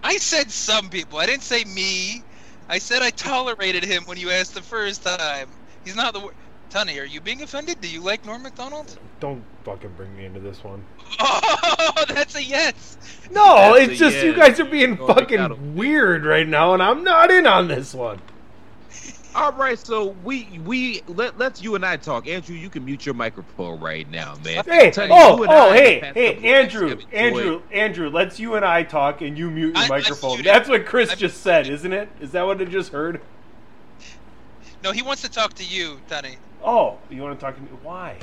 S6: I said some people. I didn't say me. I said I tolerated him when you asked the first time. He's not the. wor- Tunney, are you being offended? Do you like Norm Macdonald?
S5: Don't fucking bring me into this one.
S6: Oh, that's a yes.
S5: No,
S3: That's
S5: it's
S3: a
S5: just you guys are being
S3: Norm
S5: fucking
S3: Macdonald.
S5: weird right now, and I'm not in on this one.
S3: All right, so we we let let's you and I talk. Andrew, you can mute your microphone right now, man.
S5: Hey,
S3: Tell you,
S5: oh,
S3: you and
S5: oh,
S3: I
S5: hey, hey,
S3: couple of weeks
S5: Andrew, Andrew, Andrew, let's you and I talk, and you mute your
S6: I- I
S5: microphone.
S6: muted.
S5: That's what Chris
S6: I-
S5: just said, isn't it? Is that what I just heard?
S6: No, he wants to talk to you, Tunney.
S5: Oh, you want to talk to me? Why?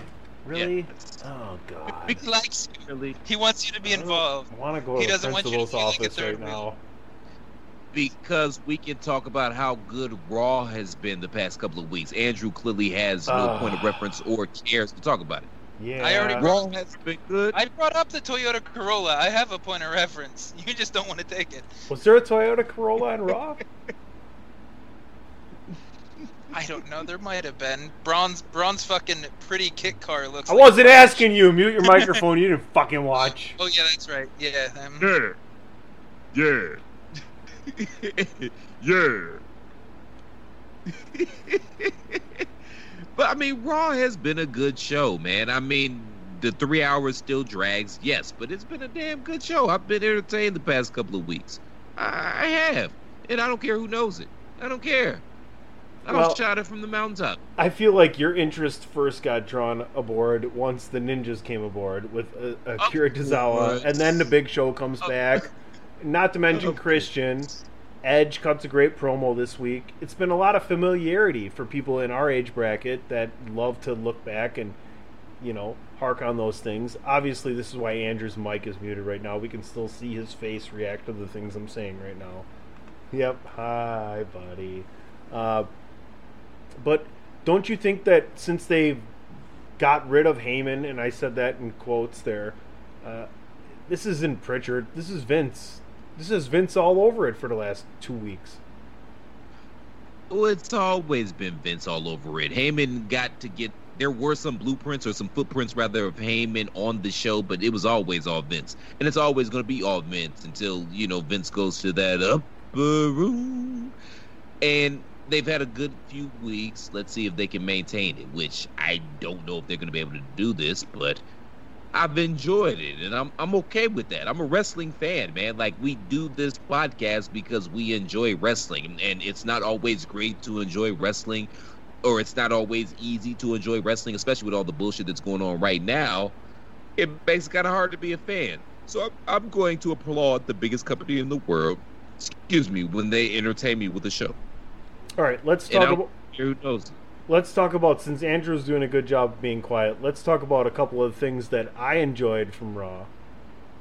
S5: Really?
S3: Yes.
S5: Oh God.
S6: He likes you.
S3: Really?
S6: He wants you to be involved.
S5: I want to go
S6: He
S5: to the
S6: doesn't want you to
S5: principal's
S6: feel like
S5: office right
S6: wheel.
S5: now.
S3: Because we can talk about how good Raw has been the past couple of weeks. Andrew clearly has no
S5: Ah.
S3: point of reference or cares to talk about it.
S5: Yeah.
S6: I already
S3: Raw has been good.
S6: I brought up the Toyota Corolla. I have a point of reference. You just don't want to take it.
S5: Was there a Toyota Corolla in Raw?
S6: I don't know. There might have been. bronze. Braun's fucking pretty kit car looks.
S5: I
S6: like
S5: wasn't asking you. Mute your microphone. You didn't fucking watch.
S6: Oh yeah, that's right. Yeah. Um,
S3: Yeah. Yeah. yeah. but I mean, Raw has been a good show, man. I mean, the three hours still drags, yes, but it's been a damn good show. I've been entertained the past couple of weeks. I I have. And I don't care who knows it. I don't care. I
S5: Well-
S3: was shot it from the mountaintop.
S5: I feel like your interest first got drawn aboard once the ninjas came aboard with uh, Akira Tozawa,
S3: course.
S5: and then the Big Show comes back. Not to mention Christian. Edge cuts a great promo this week. It's been a lot of familiarity for people in our age bracket that love to look back and, you know, hark on those things. Obviously, this is why Andrew's mic is muted right now. We can still see his face react to the things I'm saying right now. Yep. Hi, buddy. Uh, but don't you think that since they've got rid of Heyman, and I said that in quotes there, uh, this isn't Prichard. This is Vince. This is Vince all over it for the last two weeks.
S3: Well, it's always been Vince all over it. Heyman got to get. There were some blueprints or some footprints, rather, of Heyman on the show, but it was always all Vince, and it's always going to be all Vince until you know Vince goes to that upper room. And they've had a good few weeks. Let's see if they can maintain it. Which I don't know if they're going to be able to do this, but I've enjoyed it, and I'm I'm okay with that. I'm a wrestling fan, man. Like we do this podcast because we enjoy wrestling, and it's not always great to enjoy wrestling, or it's not always easy to enjoy wrestling, especially with all the bullshit that's going on right now. It makes it kind of hard to be a fan. So I'm, I'm going to applaud the biggest company in the world. Excuse me when they entertain me with a show.
S5: All right, let's talk about.
S3: who knows.
S5: Let's talk about since Andrew's doing a good job of being quiet. Let's talk about a couple of things that I enjoyed from Raw.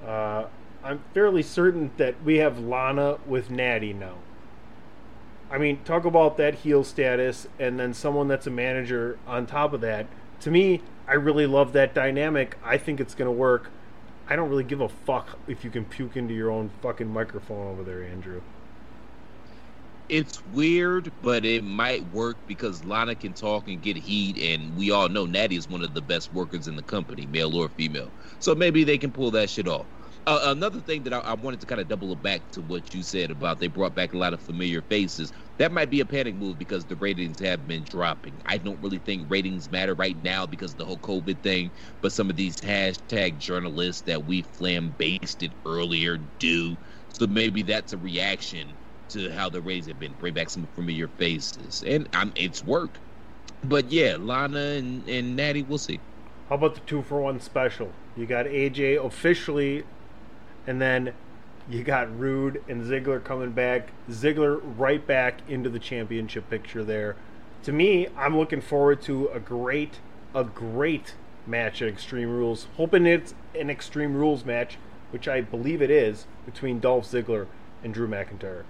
S5: Uh, I'm fairly certain that we have Lana with Natty now. I mean, talk about that heel status, and then someone that's a manager on top of that to me, I really love that dynamic. I think it's going to work. I don't really give a fuck if you can puke into your own fucking microphone over there, Andrew.
S3: It's weird, but it might work because Lana can talk and get heat, and we all know Natty is one of the best workers in the company, male or female. So maybe they can pull that shit off. Uh, another thing that I, I wanted to kind of double back to what you said about they brought back a lot of familiar faces. That might be a panic move because the ratings have been dropping. I don't really think ratings matter right now because of the whole COVID thing, but some of these hashtag journalists that we flambasted earlier do. So maybe that's a reaction to how the Rays have been. Bring back some familiar faces, and I'm, it's worked. But yeah, Lana and, and Natty, we'll see.
S5: How about the two for one special? You got AJ officially, and then you got Roode and Ziggler coming back. Ziggler right back into the championship picture there. To me, I'm looking forward to a great, a great match at Extreme Rules. Hoping it's an Extreme Rules match, which I believe it is, between Dolph Ziggler and Drew McIntyre.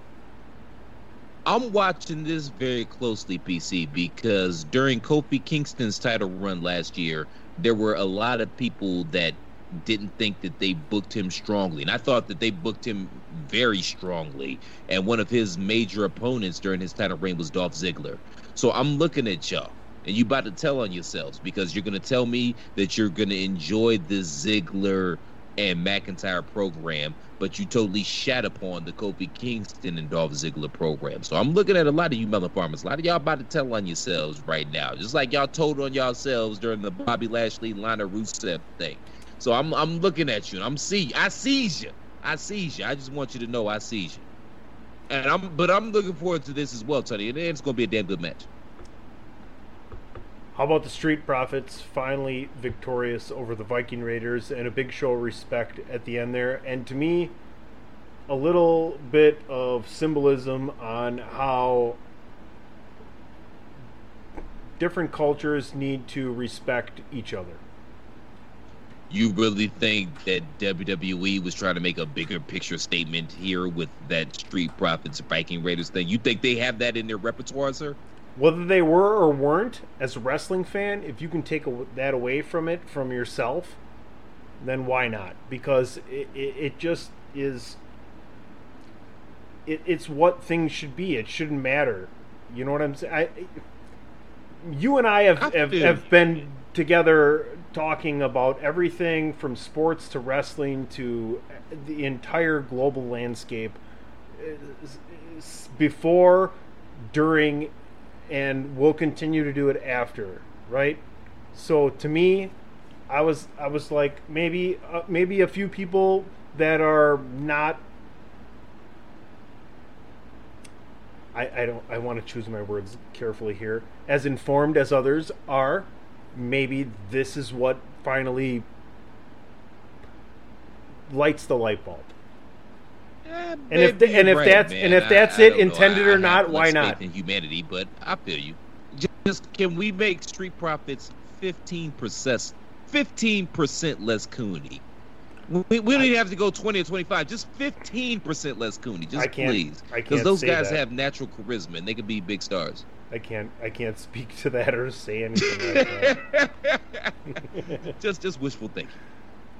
S3: I'm watching this very closely, PC, because during Kofi Kingston's title run last year, there were a lot of people that didn't think that they booked him strongly. And I thought that they booked him very strongly. And one of his major opponents during his title reign was Dolph Ziggler. So I'm looking at y'all. And you about to tell on yourselves because you're going to tell me that you're going to enjoy the Ziggler and McIntyre program, but you totally shat upon the Kofi Kingston and Dolph Ziggler program. So I'm looking at a lot of you melon farmers. A lot of y'all about to tell on yourselves right now, just like y'all told on yourselves during the Bobby Lashley, Lana Rusev thing. So I'm I'm looking at you and I'm see I sees you. I sees you. I just want you to know I sees you. And I'm but I'm looking forward to this as well, Tony. And it's gonna be a damn good match.
S5: How about the Street Profits finally victorious over the Viking Raiders and a big show of respect at the end there? And to me, a little bit of symbolism on how different cultures need to respect each other.
S3: You really think that WWE was trying to make a bigger picture statement here with that Street Profits Viking Raiders thing? You think they have that in their repertoire, sir?
S5: Whether they were or weren't, as a wrestling fan, if you can take a, that away from it, from yourself, then why not? Because it, it, it just is. It, it's what things should be. It shouldn't matter. You know what I'm saying? I, you and I have, have, have been together talking about everything from sports to wrestling to the entire global landscape uh, before, during, and we'll continue to do it after, right? So to me, I was I was like maybe uh, maybe a few people that are not I, I don't I want to choose my words carefully here. As informed as others are, maybe this is what finally lights the light bulb. And if
S3: Maybe
S5: and if
S3: right,
S5: that's
S3: man.
S5: and if that's
S3: I
S5: it,
S3: don't
S5: intended
S3: I- I
S5: or not, why not?
S3: in humanity, but I feel you. Just can we make Street Profits fifteen percent, fifteen percent less coony? We, we don't even have to go twenty or twenty-five. Just fifteen percent less coony. Just
S5: I can't-
S3: please, because those guys
S5: that.
S3: have natural charisma and they could be big stars.
S5: I can't I can't speak to that or say anything like that.
S3: just just wishful thinking.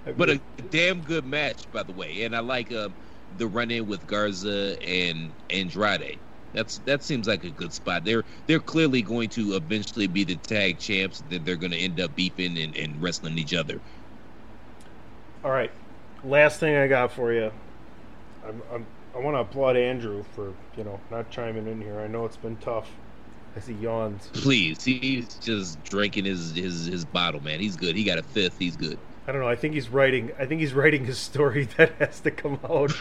S3: But a damn good match, by the way. And I like um, the run in with Garza and Andrade. That's that seems like a good spot. They're they're clearly going to eventually be the tag champs. That they're going to end up beefing and, and wrestling each other.
S5: All right, last thing I got for you. I'm, I'm, I want to applaud Andrew for you know not chiming in here. I know it's been tough. As he yawns.
S3: Please, he's just drinking his his his bottle, man. He's good. He got a fifth. He's good.
S5: I don't know. I think he's writing. I think he's writing his story that has to come out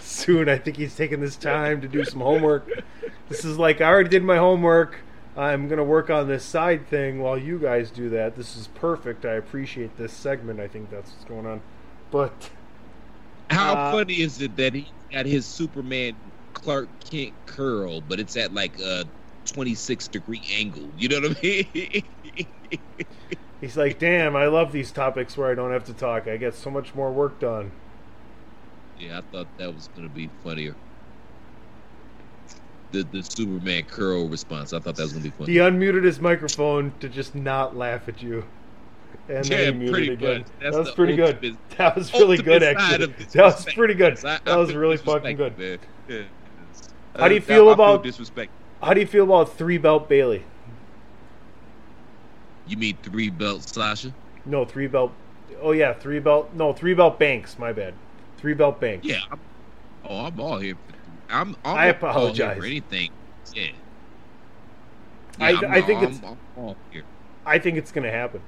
S5: soon. I think he's taking this time to do some homework. This is like I already did my homework. I'm gonna work on this side thing while you guys do that. This is perfect. I appreciate this segment. I think that's what's going on. But
S3: How
S5: Uh,
S3: funny is it that he got his Superman Clark Kent curl, but it's at like a 26 degree angle? You know what I mean?
S5: he's like, "Damn, I love these topics where I don't have to talk. I get so much more work done."
S3: yeah, I thought that was gonna be funnier. the, the Superman curl response. I thought that was gonna be fun.
S5: He unmuted his microphone to just not laugh at you. And
S3: Yeah,
S5: then he muted again.
S3: That's
S5: that was pretty good. That was really good, actually. That was pretty good.
S3: I- I
S5: That was really fucking good.
S3: Yeah.
S5: How do you feel about
S3: disrespect?
S5: How do you feel about three belt Bayley?
S3: You mean three belt Sasha?
S5: No, three belt. Oh yeah, three belt. No, three belt Banks. My bad. Three belt Banks.
S3: Yeah. I'm, oh, I'm all here. For, I'm. I'm
S5: I apologize.
S3: for anything. Yeah.
S5: I-
S3: Yeah, I'm
S5: I think it's-
S3: I'm, I'm all here.
S5: I think it's gonna happen.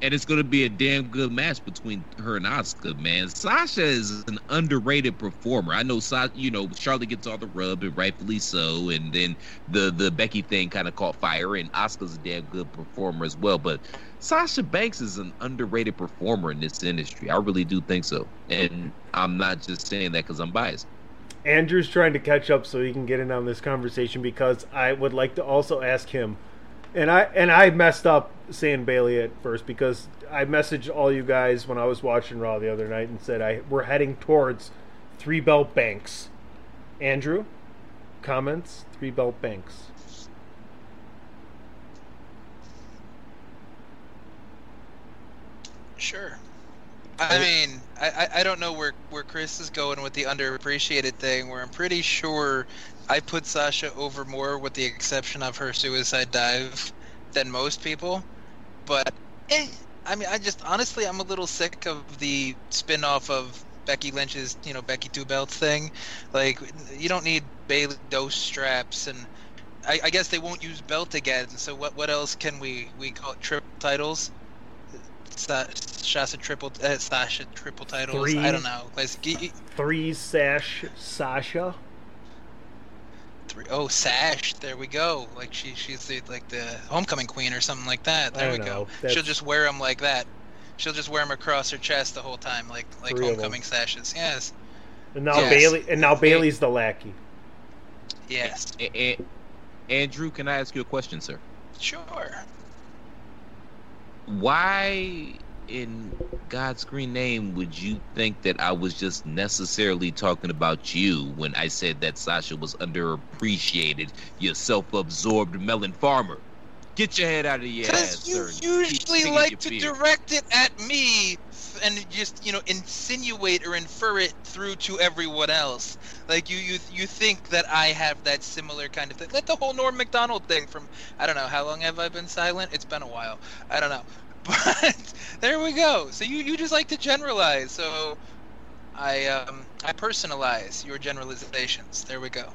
S3: And it's going to be a damn good match between her and Asuka. man. Sasha is an underrated performer. I know, Sa- you know, Charlotte gets all the rub, and rightfully so. And then the the Becky thing kind of caught fire, and Asuka's a damn good performer as well. But Sasha Banks is an underrated performer in this industry. I really do think so, and I'm not just saying that because I'm biased.
S5: Andrew's trying to catch up so he can get in on this conversation because I would like to also ask him. And I and I messed up saying Bayley at first because I messaged all you guys when I was watching Raw the other night and said I we're heading towards three belt banks. Andrew, comments three belt banks.
S6: Sure. I mean, I, I- I don't know where, where Chris is going with the underappreciated thing, where I'm pretty sure I put Sasha over more with the exception of her suicide dive than most people. But, eh, I mean, I just, honestly, I'm a little sick of the spin off of Becky Lynch's, you know, Becky Two Belts thing. Like, you don't need Bayley dose straps and. I, I guess they won't use belt again. So what? What else can we we call it? Triple titles? Sa- Sasha triple uh, Sasha triple titles.
S5: Three.
S6: I don't know. Like,
S5: Three sash Sasha.
S6: Three, oh, Sash. There we go. Like she she's the, like the homecoming queen or something like that. There we
S5: don't
S6: go.
S5: know.
S6: She'll just wear them like that. She'll just wear them across her chest the whole time, like like
S5: Three
S6: homecoming sashes. Yes.
S5: And now
S6: Yes.
S5: Bayley and now Bayley's the lackey.
S6: Yes.
S3: A- a- Andrew, can I ask you a question, sir?
S6: Sure.
S3: why in God's green name would you think that I was just necessarily talking about you when I said that Sasha was underappreciated, you self-absorbed melon farmer? Get your head out of your ass,
S6: Because you
S3: sir.
S6: Usually like to
S3: beer.
S6: direct it at me and just you know insinuate or infer it through to everyone else. Like you you you think that I have that similar kind of thing, like the whole Norm Macdonald thing from I don't know how long have I been silent? It's been a while. I don't know, but there we go. So you you just like to generalize. So I um I personalize your generalizations. There we go.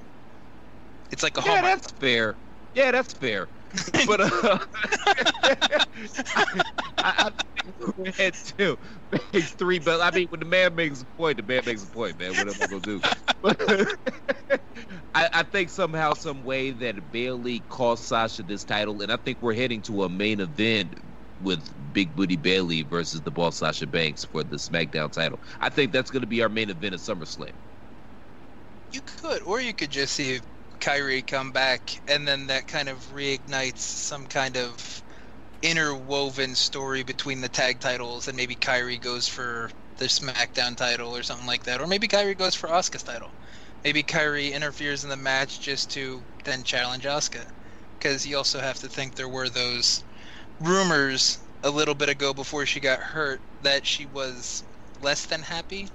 S6: It's like a
S3: Yeah, that's fair. Yeah, that's fair. but uh, I, I think we had two, makes three. But I mean, when the man makes a point, the man makes a point, man. What am I gonna do? But I, I think somehow, some way that Bayley cost Sasha this title, and I think we're heading to a main event with Big Booty Bayley versus the boss Sasha Banks for the SmackDown title. I think that's going to be our main event at SummerSlam.
S6: You could, or you could just see Kairi come back, and then that kind of reignites some kind of interwoven story between the tag titles, and maybe Kairi goes for the SmackDown title or something like that, or maybe Kairi goes for Asuka's title. Maybe Kairi interferes in the match just to then challenge Asuka, because you also have to think there were those rumors a little bit ago before she got hurt that she was less than happy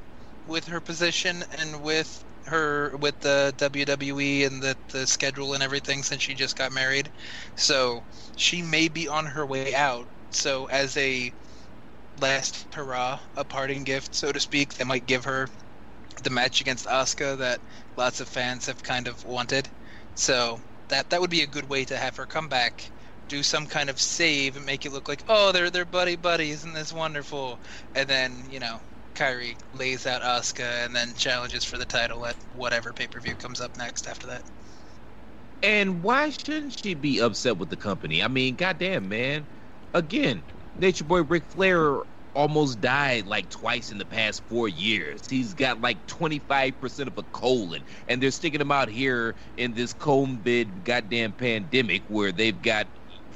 S6: with her position and with her with the WWE and the the schedule and everything since she just got married. So she may be on her way out. So as a last hurrah, a parting gift, so to speak, they might give her the match against Asuka that lots of fans have kind of wanted. So that that would be a good way to have her come back, do some kind of save and make it look like, oh, they're they're buddy buddy, isn't this wonderful? And then you know, Kairi lays out Asuka and then challenges for the title at whatever pay per view comes up next after that.
S3: And why shouldn't she be upset with the company? I mean, goddamn, man. Again, Nature Boy Ric Flair almost died like twice in the past four years. He's got like 25% of a colon, and they're sticking him out here in this COVID goddamn pandemic where they've got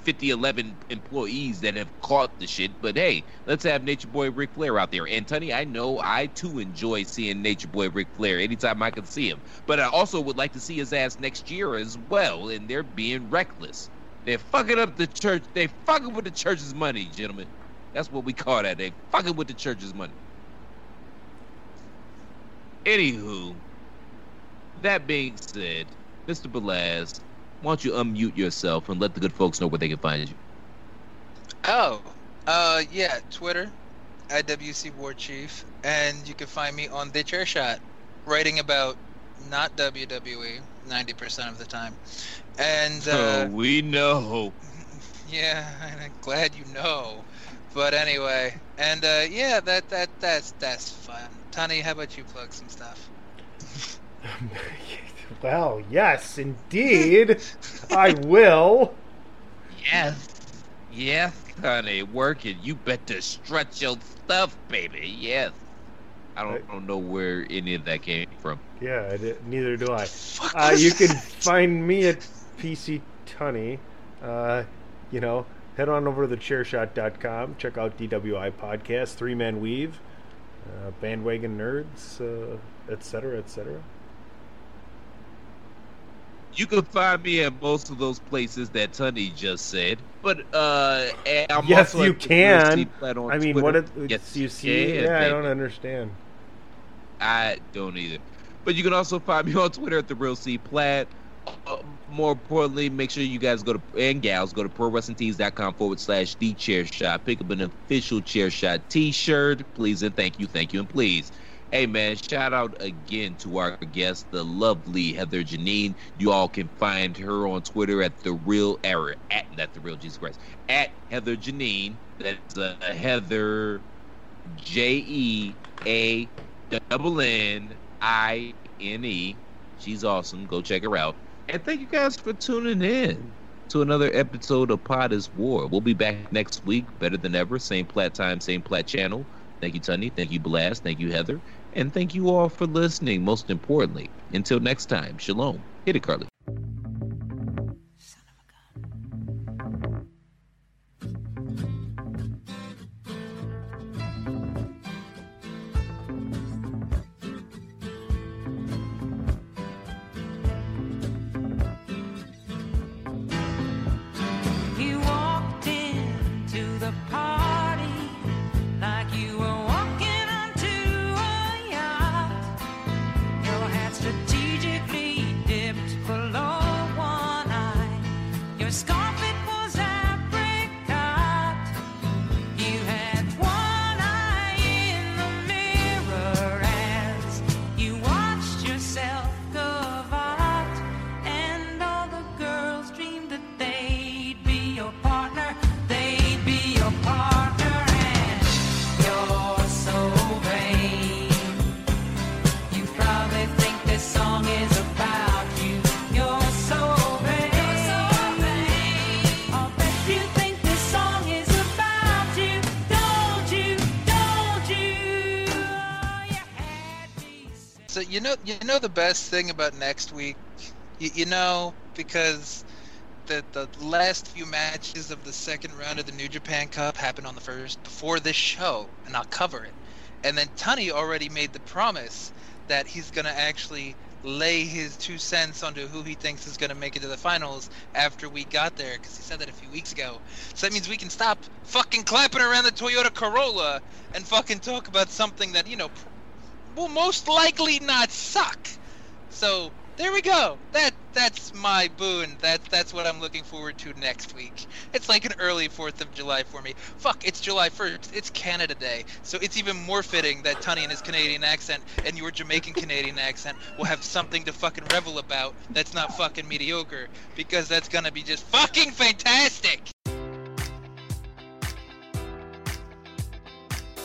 S3: 50, 11 employees that have caught the shit. But hey, let's have Nature Boy Ric Flair out there. And Tony, I know I too enjoy seeing Nature Boy Ric Flair anytime I can see him. But I also would like to see his ass next year as well. And they're being reckless. They're fucking up the church. They fucking with the church's money, gentlemen. That's what we call that. They fucking with the church's money. Anywho, that being said, Mr. Belaz, why don't you unmute yourself and let the good folks know where they can find you?
S6: Oh, uh, yeah, Twitter, IWC WC War Chief, and you can find me on The Chair Shot, writing about not WWE 90% of the time. And, uh,
S3: oh, we know.
S6: yeah, I'm glad you know. But anyway, and, uh, yeah, that, that, that's, that's fun. Tony, how about you plug some stuff?
S5: Well, yes, indeed. I will.
S3: Yes. Yes, honey, working. You better stretch your stuff, baby. Yes. I don't, I don't know where any of that came from.
S5: Yeah, neither do I. Uh, you can find me at PC Tunney. Uh, you know, head on over to thechairshot.com. Check out DWI Podcast, Three Man Weave, uh, Bandwagon Nerds, uh, etc. cetera, et cetera.
S3: You can find me at most of those places that Tunney just said. But uh I'm
S5: yes,
S3: also
S5: you
S3: at the Real
S5: can.
S3: Steve Platt on
S5: I mean,
S3: Twitter.
S5: what it,
S3: Yes,
S5: you see?
S3: can,
S5: yeah, I don't understand.
S3: I don't either. But you can also find me on Twitter at the Real C Platt. Uh, more importantly, make sure you guys go to and gals go to prowrestlingtees.com forward slash the chair shot. Pick up an official chair shot t-shirt, please and thank you, thank you and please. Hey man, shout out again to our guest, the lovely Heather Janine. You all can find her on Twitter at the real error at not the real Jesus Christ at Heather Janine. That's uh, Heather J E A double N I N E. She's awesome. Go check her out. And thank you guys for tuning in to another episode of Pod is War. We'll be back next week, better than ever. Same plat time, same plat channel. Thank you, Tony. Thank you, Blast. Thank you, Heather. And thank you all for listening, most importantly. Until next time, shalom. Hit it, Carly.
S6: You know, you know the best thing about next week, you, you know, because the the last few matches of the second round of the New Japan Cup happened on the first before this show, and I'll cover it. And then Tunney already made the promise that he's gonna actually lay his two cents onto who he thinks is gonna make it to the finals after we got there, because he said that a few weeks ago. So that means we can stop fucking clapping around the Toyota Corolla and fucking talk about something that you know will most likely not suck. So there we go. That that's my boon. That that's what I'm looking forward to next week. It's like an early Fourth of July for me. Fuck, it's July 1st. It's Canada Day, so it's even more fitting that Tunney and his Canadian accent and your Jamaican Canadian accent will have something to fucking revel about. That's not fucking mediocre because that's gonna be just fucking fantastic.